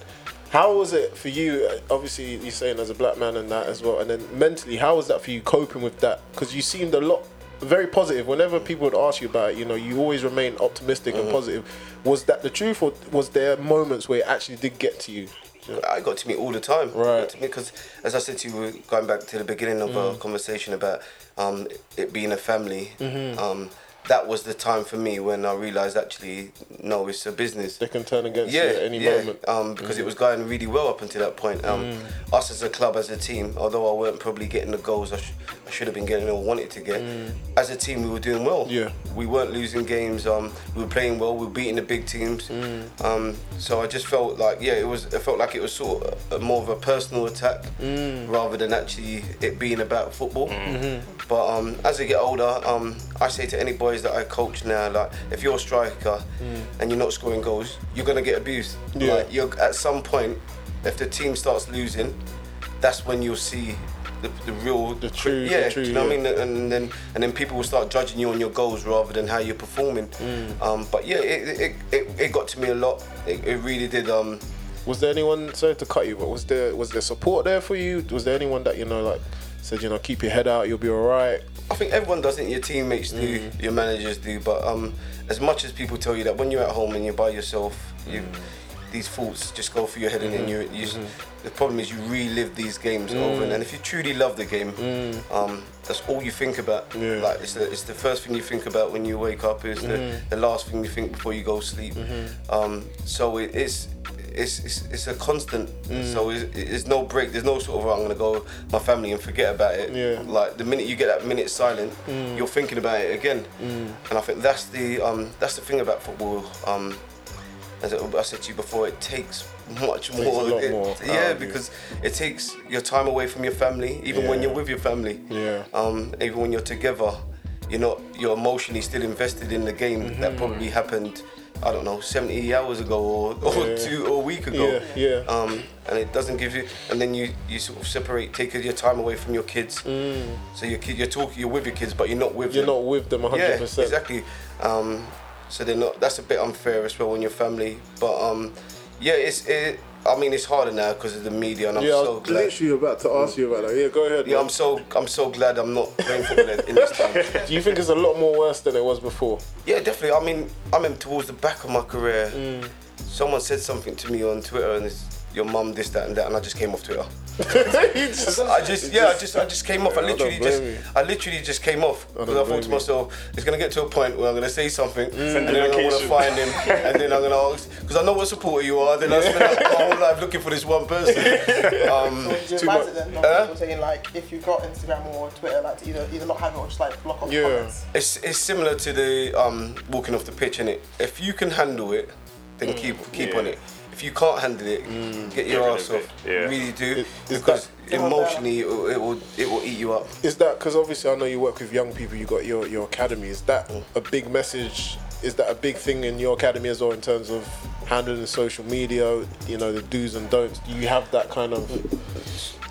B: How was it for you? Obviously, you're saying as a black man and that as well, and then mentally, how was that for you coping with that? Because you seemed a lot very positive. Whenever people would ask you about it, you know, you always remain optimistic
C: Mm-hmm.
B: and positive. Was that the truth, or was there moments where it actually did get to you?
C: I got to me all the time.
B: Right.
C: Because, as I said to you, we're going back to the beginning of
B: Mm.
C: our conversation about um, it being a family,
B: Mm-hmm.
C: um, that was the time for me when I realised actually, no, it's a business.
B: They can turn against
C: Yeah,
B: you at any
C: yeah,
B: moment.
C: um, because it was going really well up until that point. Um,
B: Mm.
C: Us as a club, as a team, although I weren't probably getting the goals I, sh- should have been getting or wanted to get, as a team we were doing well.
B: Mm. Yeah.
C: we weren't losing games. Um, we were playing well. We were beating the big teams.
B: Mm.
C: Um, so I just felt like yeah, it was. It felt like it was sort of a, more of a personal attack
B: Mm.
C: rather than actually it being about football.
B: Mm-hmm.
C: But um, as I get older, um, I say to any boys that I coach now, like if you're a striker and you're not scoring goals, you're gonna get abused.
B: Mm. Yeah.
C: Like you're at some point, if the team starts losing, that's when you'll see. The, the real
B: The true- the
C: yeah
B: true,
C: do you know what I mean and then and then people will start judging you on your goals rather than how you're performing
B: Mm.
C: um, but yeah it, it, it, it got to me a lot it, it really did um,
B: Was there anyone? Sorry to cut you, but was there was there support there for you? Was there anyone that you know like said you know keep your head out, you'll be all right?
C: I think everyone does it. Your teammates do,
B: Mm.
C: your managers do. But um, as much as people tell you that when you're at home and you're by yourself, you
B: Mm.
C: These thoughts just go through your head, and then you, you
B: Mm-hmm.
C: the problem is you relive these games
B: Mm.
C: over. And, and if you truly love the game, um, that's all you think about.
B: Yeah.
C: Like it's the, it's the first thing you think about when you wake up. Is the,
B: Mm-hmm.
C: the last thing you think before you go to sleep. Um, so it is. It's, it's, it's a constant,
B: Mm.
C: so it's, it's no break. There's no sort of I'm gonna go my family and forget about it.
B: Yeah.
C: Like the minute you get that minute silent,
B: Mm.
C: you're thinking about it again. And I think that's the um, that's the thing about football. Um, as I said to you before, it takes *laughs* much
B: a
C: more. it-
B: more
C: yeah,
B: you.
C: because it takes your time away from your family, even when you're with your family.
B: Yeah.
C: Um, even when you're together, you're not. You're emotionally still invested in the game
B: Mm-hmm.
C: that probably happened. I don't know, 70 hours ago or, or
B: Yeah. *laughs*
C: two or a week ago.
B: Yeah, yeah.
C: Um, and it doesn't give you, and then you, you sort of separate, take your time away from your kids. Mm. So your kid, you're talking, you're with your kids, but you're not with.
B: You're
C: them.
B: not with them 100.
C: Yeah,
B: percent
C: exactly. Um, so they're not. That's a bit unfair as well when you're family. But um, yeah, it's. It, I mean, it's harder now because of the media, and I'm
B: Yeah, I
C: so
B: was
C: glad.
B: literally about to ask you about that. Yeah, go ahead.
C: Yeah,
B: man.
C: I'm so I'm so glad I'm not playing football in in this time. *laughs*
B: Do you think it's a lot more worse than it was before?
C: Yeah, definitely. I mean, I'm in towards the back of my career.
B: Mm.
C: Someone said something to me on Twitter, and it's your mum, this, that, and that, and I just came off Twitter. *laughs*
B: You just-
C: I just, yeah, I just, I just came off. I
B: Yeah, I
C: literally just,
B: you.
C: I literally just came off because I,
B: don't
C: thought
B: blame
C: to
B: you.
C: myself, it's gonna get to a point where I'm gonna say something,
B: Mm.
C: and then I'm gonna want to find him, *laughs* and then I'm gonna ask because I know what supporter you are. Then I spend my whole life looking for this one person. *laughs* Um,
F: So would you
B: Too much-
F: it then? Not
C: Huh?
F: saying like, if you've got Instagram or Twitter, like to either either not have it or just like block off
B: Yeah.
F: comments.
C: it's it's similar to the um, walking off the pitch, innit? If you can handle it, then keep keep
E: Yeah.
C: on it. If you can't handle it, get your ass off.
E: yeah.
C: Really do,
B: Is- is
C: because
F: that-
C: emotionally it will, it will it will eat you up.
B: Is that because obviously I know you work with young people? You got your your academy. Is that a big message? Is that a big thing in your academy as well in terms of handling social media? You know the do's and don'ts. Do you have that kind of?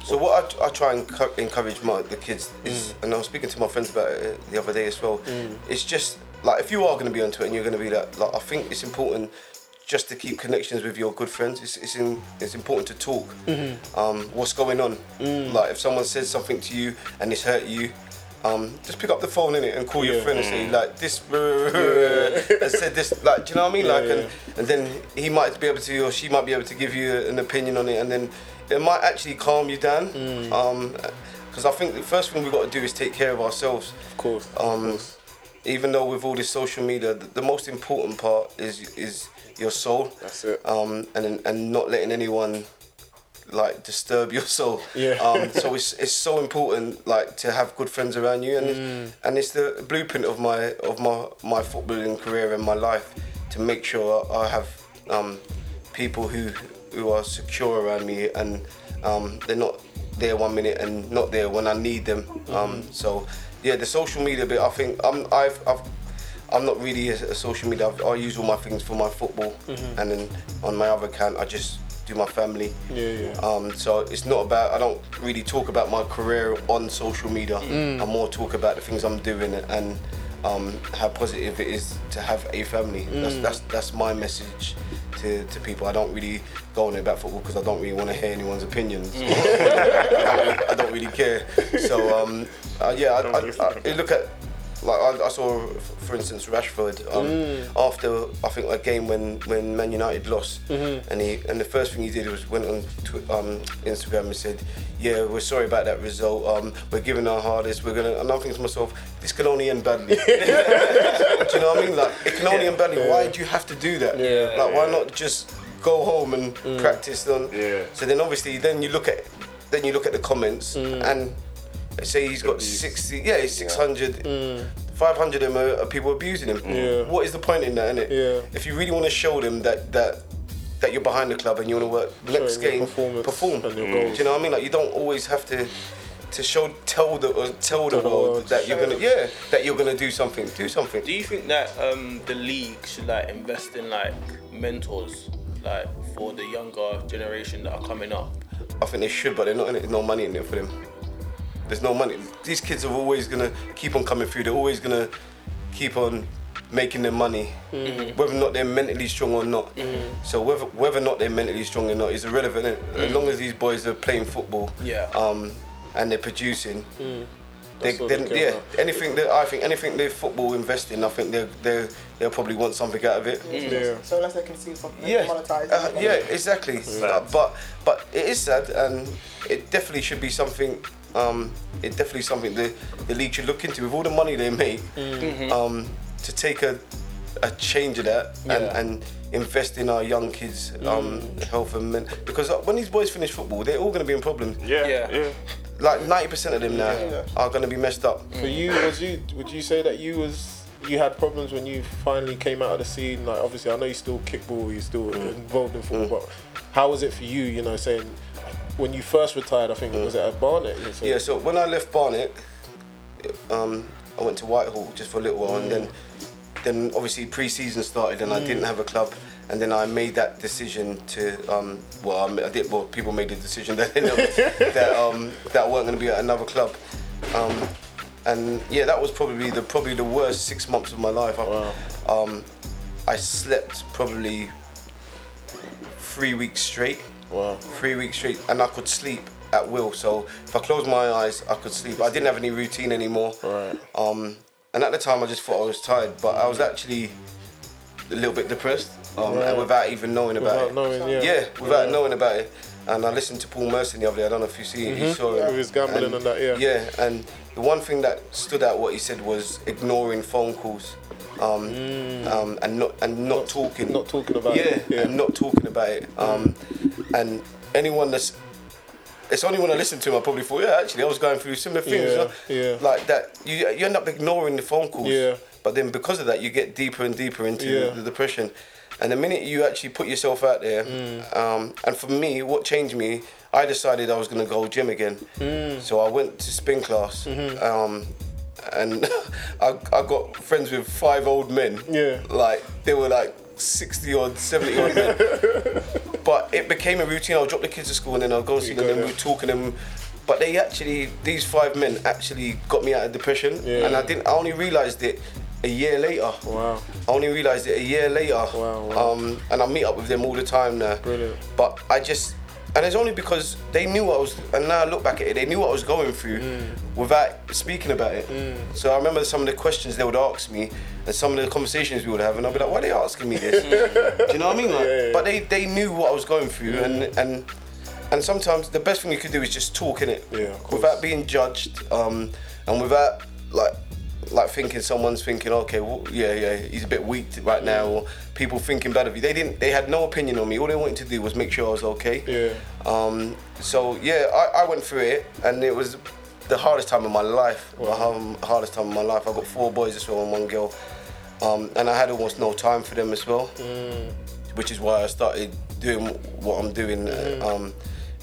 C: So what I, I try and co- encourage my the kids is, mm. and I was speaking to my friends about it the other day as well. Mm. It's just like if you are going to be on Twitter and you're going to be that, like I think it's important just to keep connections with your good friends. It's it's, in, it's important to talk. Um, what's going on? Like if someone says something to you and it's hurt you. Um, just pick up the phone in it and call your
B: Yeah.
C: friend and say like this *laughs* and said this like do you know what I mean like
B: yeah.
C: and, and then he might be able to or she might be able to give you an opinion on it and then it might actually calm you down
B: Mm.
C: um because I think the first thing we've got to do is take care of ourselves
B: Of course. of
C: um
B: course.
C: even though with all this social media the, the most important part is is your soul
B: That's it.
C: um and and not letting anyone like disturb your soul
B: Yeah.
C: um so it's it's so important like to have good friends around you and
B: Mm.
C: it's, and it's the blueprint of my of my my footballing career and my life to make sure I have um people who who are secure around me and um they're not there one minute and not there when I need them um so yeah the social media bit I think I'm I've I've I'm not really a, a social media. I've, I use all my things for my football, and then on my other account, I just do my family.
B: Yeah, yeah.
C: Um, so it's not about. I don't really talk about my career on social media. I more talk about the things I'm doing and um, how positive it is to have a family. That's that's that's my message to, to people. I don't really go on about football because I don't really want to hear anyone's opinions. I, don't really, I don't really care. So um, uh, yeah, I, I, I, I look at like I, I saw, for instance, Rashford um, after I think a game when, when Man United lost, and he and the first thing he did was went on tw- um, Instagram and said, "Yeah, we're sorry about that result. Um, we're giving our hardest. We're gonna." And I'm thinking to myself, "This can only end badly." *laughs* do you know what I mean? Like it can only end badly. Why do you have to do that?
B: Yeah.
C: Like why not just go home and practice on?
E: Yeah.
C: So then obviously then you look at then you look at the comments and say he's got 60 yeah he's 600 500 of them are, are people abusing him
B: Yeah.
C: what is the point in that innit?
B: Yeah.
C: if you really want to show them that that that you're behind the club and you want to work next
B: Showing your
C: game perform
B: and your
C: Do you know what I mean like you don't always have to to show tell the uh, tell the
B: the
C: world
B: world.
C: that you're gonna yeah that you're gonna do something do something
D: Do you think that um, the league should like invest in like mentors, like for the younger generation that are coming up?
C: I think they should, but they're not in it. There's no money in it for them. There's no money. These kids are always gonna keep on coming through. They're always gonna keep on making their money, whether or not they're mentally strong or not. So whether whether or not they're mentally strong or not is irrelevant. innit? As long as these boys are playing football,
D: Yeah.
C: um, and they're producing. They,
B: That's
C: then,
B: they care
C: yeah,
B: about.
C: anything that I think, anything they football invest in, I think they they they'll probably want something out of it.
B: Yeah.
F: So unless they can see something, they
C: Yeah,
F: can monetize.
C: uh, yeah, exactly. Uh, but but it is sad, and it definitely should be something. Um, it definitely something the the league should look into with all the money they make. Um, to take a a change of that and,
D: Yeah.
C: and invest in our young kids' um, health and men- because uh, when these boys finish football, they're all going to be in problems.
E: Yeah,
D: Yeah.
E: yeah.
C: Like ninety percent of them now
F: Yeah.
C: are going to be messed up.
B: For you, was you? Would you say that you was you had problems when you finally came out of the scene? Like obviously, I know you still kickball, you're still
C: Mm.
B: involved in football, but how was it for you? You know, saying when you first retired, I think was it at Barnet?
C: Mm. Yeah, so when I left Barnet, um, I went to Whitehall just for a little while, and then, then obviously pre-season started, and I didn't have a club, and then I made that decision to, um, well, I I did. Well, people made the decision *laughs* that that um, that I weren't going to be at another club, um, and yeah, that was probably the probably the worst six months of my life. I,
B: Wow.
C: um, I slept probably three weeks straight
B: Wow.
C: three weeks straight, and I could sleep at will. So if I closed my eyes, I could sleep. I didn't have any routine anymore.
B: Right.
C: Um, and at the time, I just thought I was tired, but I was actually a little bit depressed, um,
B: Right.
C: and without even knowing about
B: Without
C: it.
B: knowing, yeah.
C: Yeah, without
B: Yeah.
C: knowing about it. And I listened to Paul Merson the other day. I don't know if you see, you saw it.
B: With his gambling and that, yeah.
C: Yeah, and the one thing that stood out what he said was ignoring phone calls. Um, um, and not and not, talking,
B: Mm. not talking about
C: yeah,
B: it, yeah.
C: and not talking about it. Um, and anyone that's it's only when I listened to him I probably thought, yeah, actually I was going through similar things.
B: Yeah,
C: you know?
B: yeah.
C: Like that, you you end up ignoring the phone calls.
B: Yeah.
C: But then because of that, you get deeper and deeper into
B: Yeah.
C: the depression. And the minute you actually put yourself out there, um, and for me, what changed me, I decided I was gonna go gym again. So I went to spin class. Um, and *laughs* I, I got friends with five old men.
B: Yeah.
C: Like they were like 60 odd, 70 odd men. *laughs* but it became a routine. I'll drop the kids to school and then I'll go and see them and
B: there.
C: we're talking them. But they actually, these five men actually got me out of depression.
B: Yeah.
C: And I didn't, I only realised it a year later.
B: Wow.
C: I only realised it a year later.
B: Wow, wow.
C: Um, and I meet up with them all the time now.
B: Brilliant.
C: But I just, and it's only because they knew what I was, and now I look back at it, they knew what I was going through
B: Mm.
C: without speaking about it. So I remember some of the questions they would ask me and some of the conversations we would have, and I'd be like, why are they asking me this? *laughs* Do you know what I mean? Like,
B: Yeah, yeah.
C: But they, they knew what I was going through, and, and and sometimes the best thing you could do is just talk in it
B: Yeah,
C: without being judged um, and without like like thinking someone's thinking okay well, yeah yeah he's a bit weak right now or people thinking bad of you. They didn't they had no opinion on me. All they wanted to do was make sure I was okay.
B: Yeah.
C: um, so yeah I, I went through it and it was the hardest time of my life. The har- hardest time of my life. I got four boys as well and one girl. Um, and I had almost no time for them as well which is why I started doing what I'm doing. uh, Um,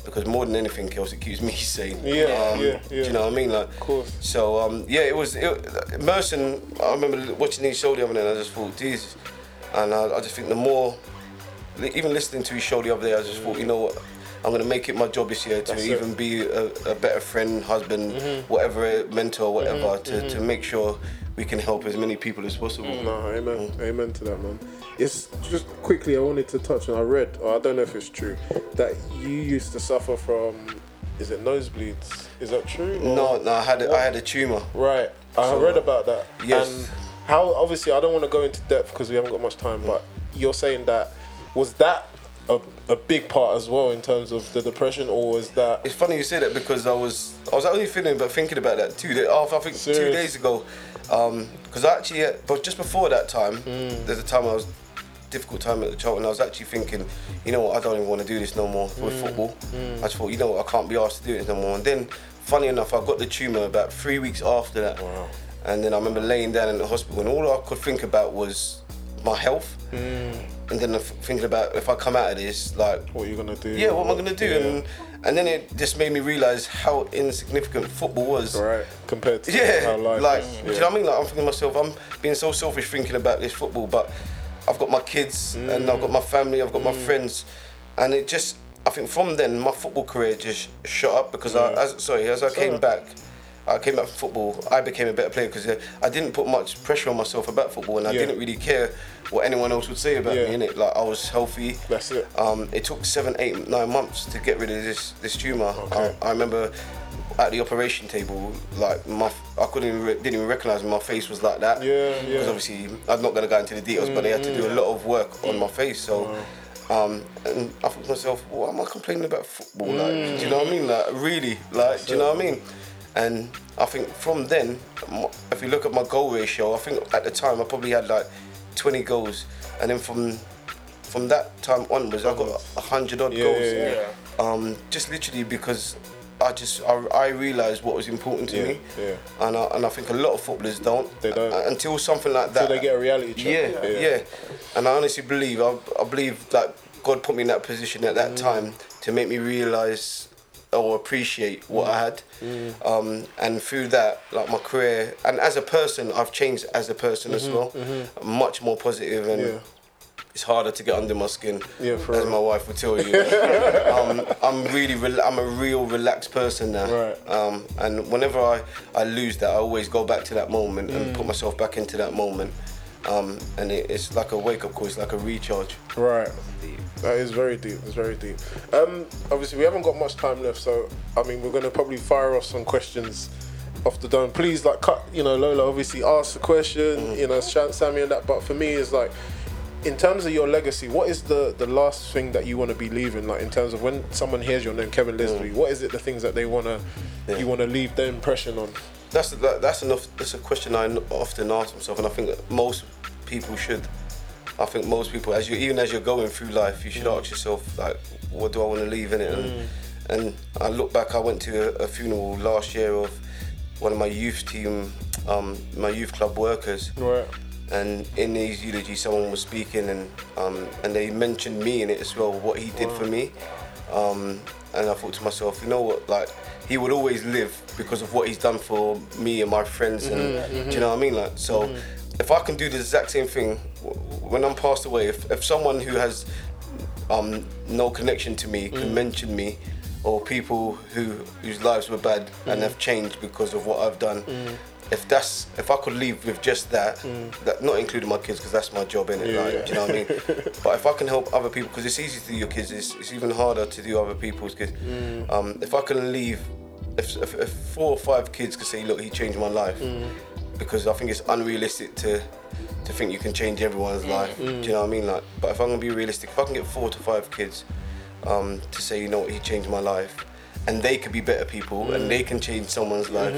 C: because more than anything else, it keeps me sane.
B: Yeah,
C: um,
B: yeah,
C: Do
B: yeah.
C: you know what I mean? Like,
B: Of course.
C: So um, yeah, it was it, Merson. I remember watching his show the other day, and I just thought, Jesus, and I, I just think the more, even listening to his show the other day, I just thought, you know what. I'm gonna make it my job this year to
B: That's it.
C: even be a, a better friend, husband,
B: Mm-hmm.
C: whatever, mentor, whatever, to, to make sure we can help as many people as possible.
B: No, amen,
C: Mm.
B: amen to that, man. It's just quickly. I wanted to touch on. I read, or I don't know if it's true, that you used to suffer from. Is it nosebleeds? Is that true? or-
C: No, no, I had a, I had a tumor.
B: Right. I
C: So-
B: read about that.
C: Yes.
B: And how obviously I don't want to go into depth because we haven't got much time, but you're saying that was that a, a big part as well in terms of the depression, or was that
C: It's funny you say that because I was I was only feeling but thinking about that two days. I think two days ago, because I actually, but just before that time,
B: Mm.
C: there's a time I was difficult time at the and I was actually thinking, you know what, I don't even want to do this no more with
B: Mm.
C: football. I just thought, you know what, I can't be asked to do this no more. And then, funny enough, I got the tumor about three weeks after that,
B: Wow.
C: and then I remember laying down in the hospital, and all I could think about was my health.
B: Mm.
C: And then thinking about if I come out of this, like
B: what you're gonna do?
C: yeah, what am I gonna do?
B: Yeah.
C: And and then it just made me realise how insignificant football was.
B: right compared to
C: Yeah,
B: how life
C: like
B: is.
C: do you know what I mean? Like I'm thinking to myself, I'm being so selfish thinking about this football, but I've got my kids and I've got my family, I've got my mm. friends, and it just I think from then my football career just shot up because I mm. as, sorry as I came back. I came back from football. I became a better player because uh, I didn't put much pressure on myself about football, and I
B: Yeah.
C: didn't really care what anyone else would say about
B: Yeah.
C: me. In it, like I was healthy.
B: That's it.
C: Um, it took seven, eight, nine months to get rid of this this tumor.
B: Okay.
C: I, I remember at the operation table, like my, I couldn't even re- didn't even recognize my face was like that.
B: Yeah, yeah.
C: Because obviously, I'm not gonna go into the details, but they had to do a lot of work on my face. So, um, and I thought to myself, what am I complaining about football? Like, do you know what I mean? Like, really? Like, do you know what I mean? And I think from then, if you look at my goal ratio, I think at the time I probably had like 20 goals, and then from from that time onwards, I got a hundred odd
B: Yeah,
C: goals.
B: yeah, yeah.
C: Um, just literally because I just I, I realised what was important to
B: Yeah,
C: me,
B: yeah.
C: and I, and I think a lot of footballers don't.
B: They don't.
C: Uh, until something like that.
B: Till they get a reality check.
C: Yeah,
B: Yeah.
C: yeah, And I honestly believe I, I believe that God put me in that position at
B: Mm.
C: that time to make me realise or appreciate what I had.
B: Mm.
C: Um, and through that, like my career and as a person, I've changed as a person as well. Much more positive and
B: Mm-hmm, Yeah.
C: It's harder to get under my skin.
B: Yeah, for
C: as
B: real.
C: my wife would tell you. *laughs* um, I'm really, rela- I'm a real relaxed person now.
B: Right.
C: Um, and whenever I, I lose that, I always go back to that moment
B: Mm.
C: and put myself back into that moment. Um, and it, it's like a wake up call. It's like a recharge.
B: Right. That is very deep. It's very deep. Um, obviously, we haven't got much time left, so I mean, we're gonna probably fire off some questions off the dome. Please, like, cut. You know, Lola obviously asked the question. You know, Sammy and that. But for me, it's like, in terms of your legacy, what is the the last thing that you want to be leaving? Like, in terms of when someone hears your name, Kevin Lisbie, what is it? The things that they wanna, you wanna leave their impression on?
C: That's that, that's enough. That's a question I often ask myself, and I think most people should. I think most people, as you even as you're going through life, you should ask yourself like, what do I want to leave in it? And, and I look back. I went to a, a funeral last year of one of my youth team, um, my youth club workers,
B: Right.
C: And in his eulogy, someone was speaking, and um, and they mentioned me in it as well, what he did for me. Um, and I thought to myself, you know what, like he would always live because of what he's done for me and my friends, and do you know what I mean? Like, so if I can do the exact same thing when I'm passed away, if, if someone who has um, no connection to me can mention me, or people who whose lives were bad and have changed because of what I've done. If that's if I could leave with just that, that not including my kids because that's my job in it. like, Do you know what I mean? *laughs* but if I can help other people because it's easy to do your kids, it's, it's even harder to do other people's kids. Um, if I can leave, if, if, if four or five kids could say, look, he changed my life, because I think it's unrealistic to to think you can change everyone's life. Do you know what I mean? Like, but if I'm gonna be realistic, if I can get four to five kids um, to say, you know what, he changed my life, and they could be better people, and they can change someone's life,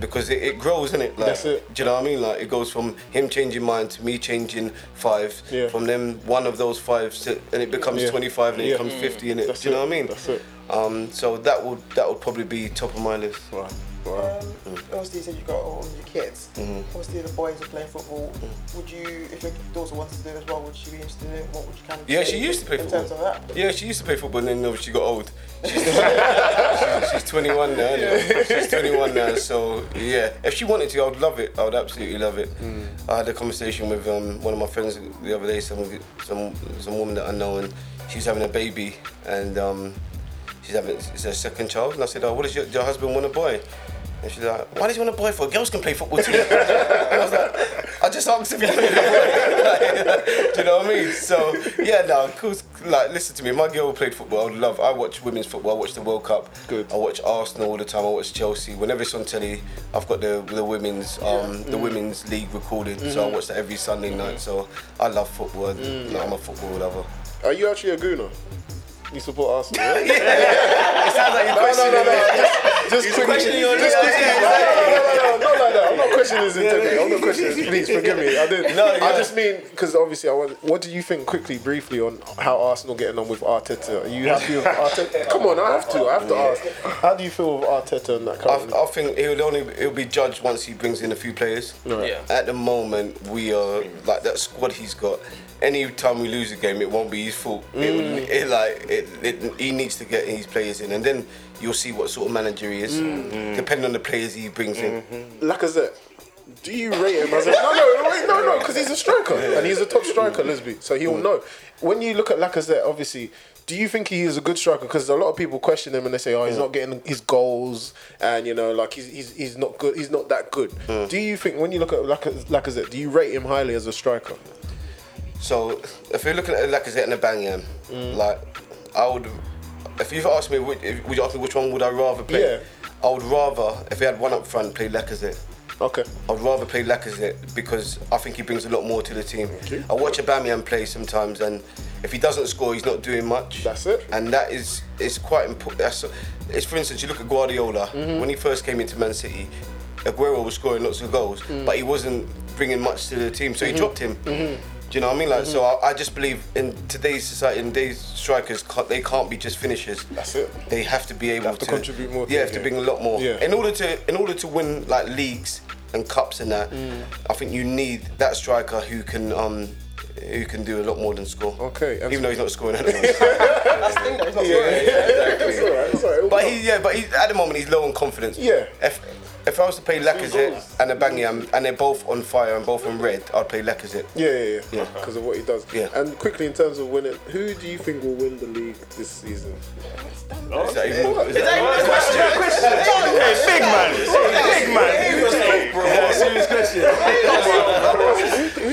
C: because it, it grows, isn't it? Like,
B: That's it.
C: Do you know what I mean? Like, it goes from him changing mine to me changing five,
B: Yeah.
C: from them one of those five, to, and it becomes
B: Yeah.
C: 25, and
B: Yeah.
C: it becomes 50, and it.
B: That's
C: do you know what I mean?
B: That's it.
C: Um, so that would that would probably be top of my list.
B: Wow. Wow.
F: Um, obviously, you said you got all your kids. Obviously, the boys are playing football. Would you, if your daughter wanted to do it as well, would she be interested in it? What would you kind of
C: Yeah, she used to play
F: in
C: football.
F: terms of that?
C: Yeah, she used to play football, and then obviously she got old. She's, *laughs* *laughs* she's, she's 21 now. innit? She's 21 now, so yeah. If she wanted to, I would love it. I would absolutely love it. I had a conversation with um, one of my friends the other day, some some some woman that I know, and she's having a baby, and um, she's having it's her second child, and I said, "Oh, what does your, your husband want a boy?" And she's like, "Why does you want a boy for? Girls can play football too." *laughs* and I was like, "I just asked if you wanted a boy." Do you know what I mean? So yeah, no, of course. Like, listen to me. My girl played football. I would love. I watch women's football. I watch the World Cup.
B: Good.
C: I watch Arsenal all the time. I watch Chelsea. Whenever it's on telly, I've got the the women's um the mm. women's league recorded. So I mm-hmm. watch that every Sunday mm-hmm. night. So I love football. Mm. Like, I'm a football lover.
B: Are you actually a gooner? You support Arsenal? Yeah? *laughs*
C: It sounds like you're
B: no, no, no. Just, just quickly.
C: questioning your
B: just
C: leader.
B: quickly. No, no, no, no, no, not like that. I'm not questioning his integrity. I'm not questioning his. Please forgive me. I did.
C: No,
B: I just mean because obviously I want. What do you think quickly, briefly, on how Arsenal getting on with Arteta? Are you happy with Arteta? Come on, I have to. I have to ask. How do you feel with Arteta and that
C: I,
B: currently?
C: I think he'll only he'll be judged once he brings in a few players.
D: Yeah.
C: At the moment, we are like that squad he's got. Any time we lose a game, it won't be his fault. It, mm. it like it, it, he needs to get his players in, and then you'll see what sort of manager he is, mm. Mm. depending on the players he brings in. Mm-hmm.
B: Lacazette. Do you rate him as a no no wait no no because he's a striker and he's a top striker Lisbie so he'll know. When you look at Lacazette obviously do you think he is a good striker? Because a lot of people question him and they say oh he's not getting his goals and you know like he's he's, he's not good he's not that good. Do you think when you look at Laca- Lacazette do you rate him highly as a striker
C: So if you're looking at Lacazette and Aubameyang, like I would, if you've asked me, which, if, would you ask me which one would I rather play?
B: Yeah.
C: I would rather, if we had one up front, play Lacazette.
B: okay
C: I'd rather play Lacazette because I think he brings a lot more to the team. I watch Aubameyang play sometimes, and if he doesn't score, he's not doing much.
B: That's it.
C: And that is it's quite important. That's it's for instance, you look at Guardiola
B: Mm-hmm.
C: when he first came into Man City. Aguero was scoring lots of goals,
B: Mm.
C: but he wasn't bringing much to the team, so he
B: Mm-hmm.
C: dropped him. Do you know what I mean? Like, so I, I just believe in today's society, in today's strikers, can't, they can't be just finishers.
B: That's it.
C: They have to be able
B: have to contribute more
C: Yeah, have to bring a lot more.
B: Yeah.
C: In order to in order to win like leagues and cups and that, I think you need that striker who can um who can do a lot more than score.
B: Okay, and
C: Even though he's not scoring *laughs* moment.
F: That's the thing, though. He's not scoring.
B: it's all right it's all right
C: but he yeah, but he, at the moment he's low on confidence.
B: Yeah.
C: If if I was to play Lacazette and Aubameyang and they're both on fire and both on red, I'd play Lacazette.
B: Yeah, yeah, yeah.
C: Yeah.
B: Because of what he does.
C: Yeah.
B: And quickly, in terms of winning, who do you think will win the league this season?
C: Oh, Is that even more? Is that
E: Big man. Big man.
C: serious question?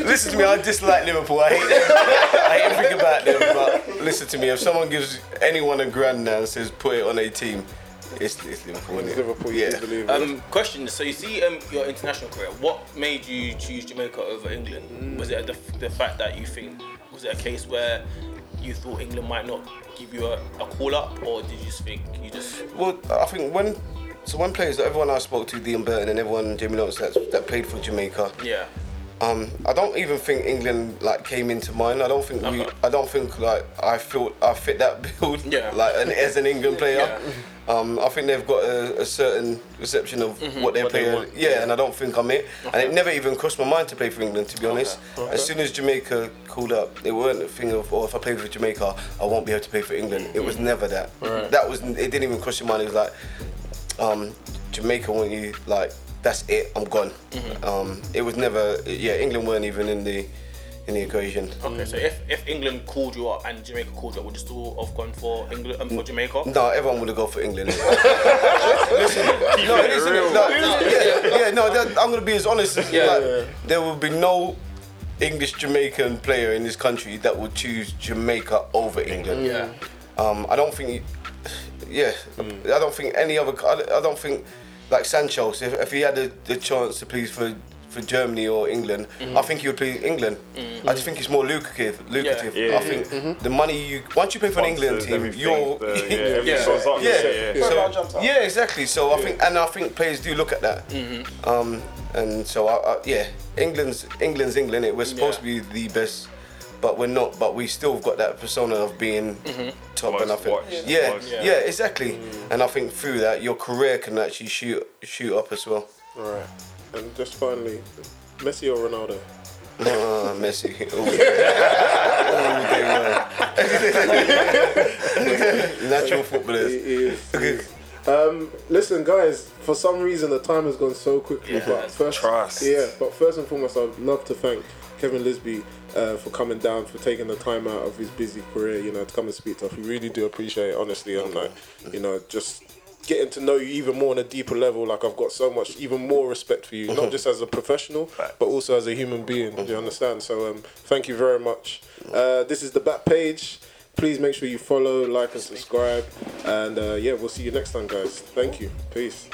C: listen to me, I dislike Liverpool. I hate, I hate everything about them. But listen to me, if someone gives anyone a grand now and says put it on a team, it's, it's Liverpool.
B: It's Liverpool,
C: yeah.
B: do believe it.
D: Um, question. So you see, um, your international career. What made you choose Jamaica over England? Was it the, the fact that you think was it a case where you thought England might not give you a, a call up, or did you just think you just
C: Well, I think when so when players, that everyone I spoke to, Deon Burton and everyone, Jamie Lawrence, that, that played for Jamaica.
D: yeah?
C: Um, I don't even think England like came into mind. I don't think we. I don't think like I felt I fit that *laughs* build.
D: Yeah.
C: Like an, as an England player. Um, I think they've got a, a certain reception of what they're
D: What
C: playing.
D: want.
C: yeah, and I don't think I'm it. And it never even crossed my mind to play for England, to be honest. As soon as Jamaica called up, it weren't a thing of, oh, if I play for Jamaica, I won't be able to play for England. It was never that. That was, it didn't even cross your mind. It was like, um, Jamaica want you, like, that's it, I'm gone. Um, it was never, yeah, England weren't even in the in the equation.
D: Okay, so if, if England called you up and Jamaica called you up, would you still have gone for England um, for Jamaica?
C: No, everyone would have gone for England. *laughs* listen, no, listen, no, yeah, yeah, no, that, I'm gonna be as honest as
D: Yeah.
C: like, there will be no English Jamaican player in this country that would choose Jamaica over England.
D: Yeah.
C: Um, I don't think, yeah, I don't think any other. I I don't think like Sancho. If, if he had the, the chance to play for for Germany or England, I think he would play England. Mm. I just think it's more lucrative. Lucrative.
E: Yeah.
C: I think mm-hmm. the money you once you play for an England team, you're
E: the- *laughs* yeah,
D: Yeah.
C: yeah,
E: yeah, yeah.
C: So, yeah, exactly. So I think, and I think players do look at that. Mm-hmm. Um, and so I, I, yeah, England's England's England. It was supposed
D: Yeah.
C: to be the best, but we're not. But we still have got that persona of being mm-hmm. top. and I think,
E: watched,
C: yeah, yeah,
D: Yeah.
C: exactly. And I think through that, your career can actually shoot shoot up as well.
B: All right. And just finally, Messi or Ronaldo?
C: Ah, Messi. All day long. Natural footballers.
B: It is. Um, listen, guys. For some reason, the time has gone so quickly.
D: Yeah,
B: but first,
E: trust.
B: yeah. But first and foremost, I'd love to thank Kevin Lisbie uh, for coming down, for taking the time out of his busy career, you know, to come and speak to us. We really do appreciate it, honestly, and like, you know, just getting to know you even more on a deeper level. Like, I've got so much, even more respect for you, not just as a professional, but also as a human being. Do you understand? So, um, thank you very much. Uh, this is the back page. Please make sure you follow, like, and subscribe. And uh, yeah, we'll see you next time, guys. Thank you. Peace.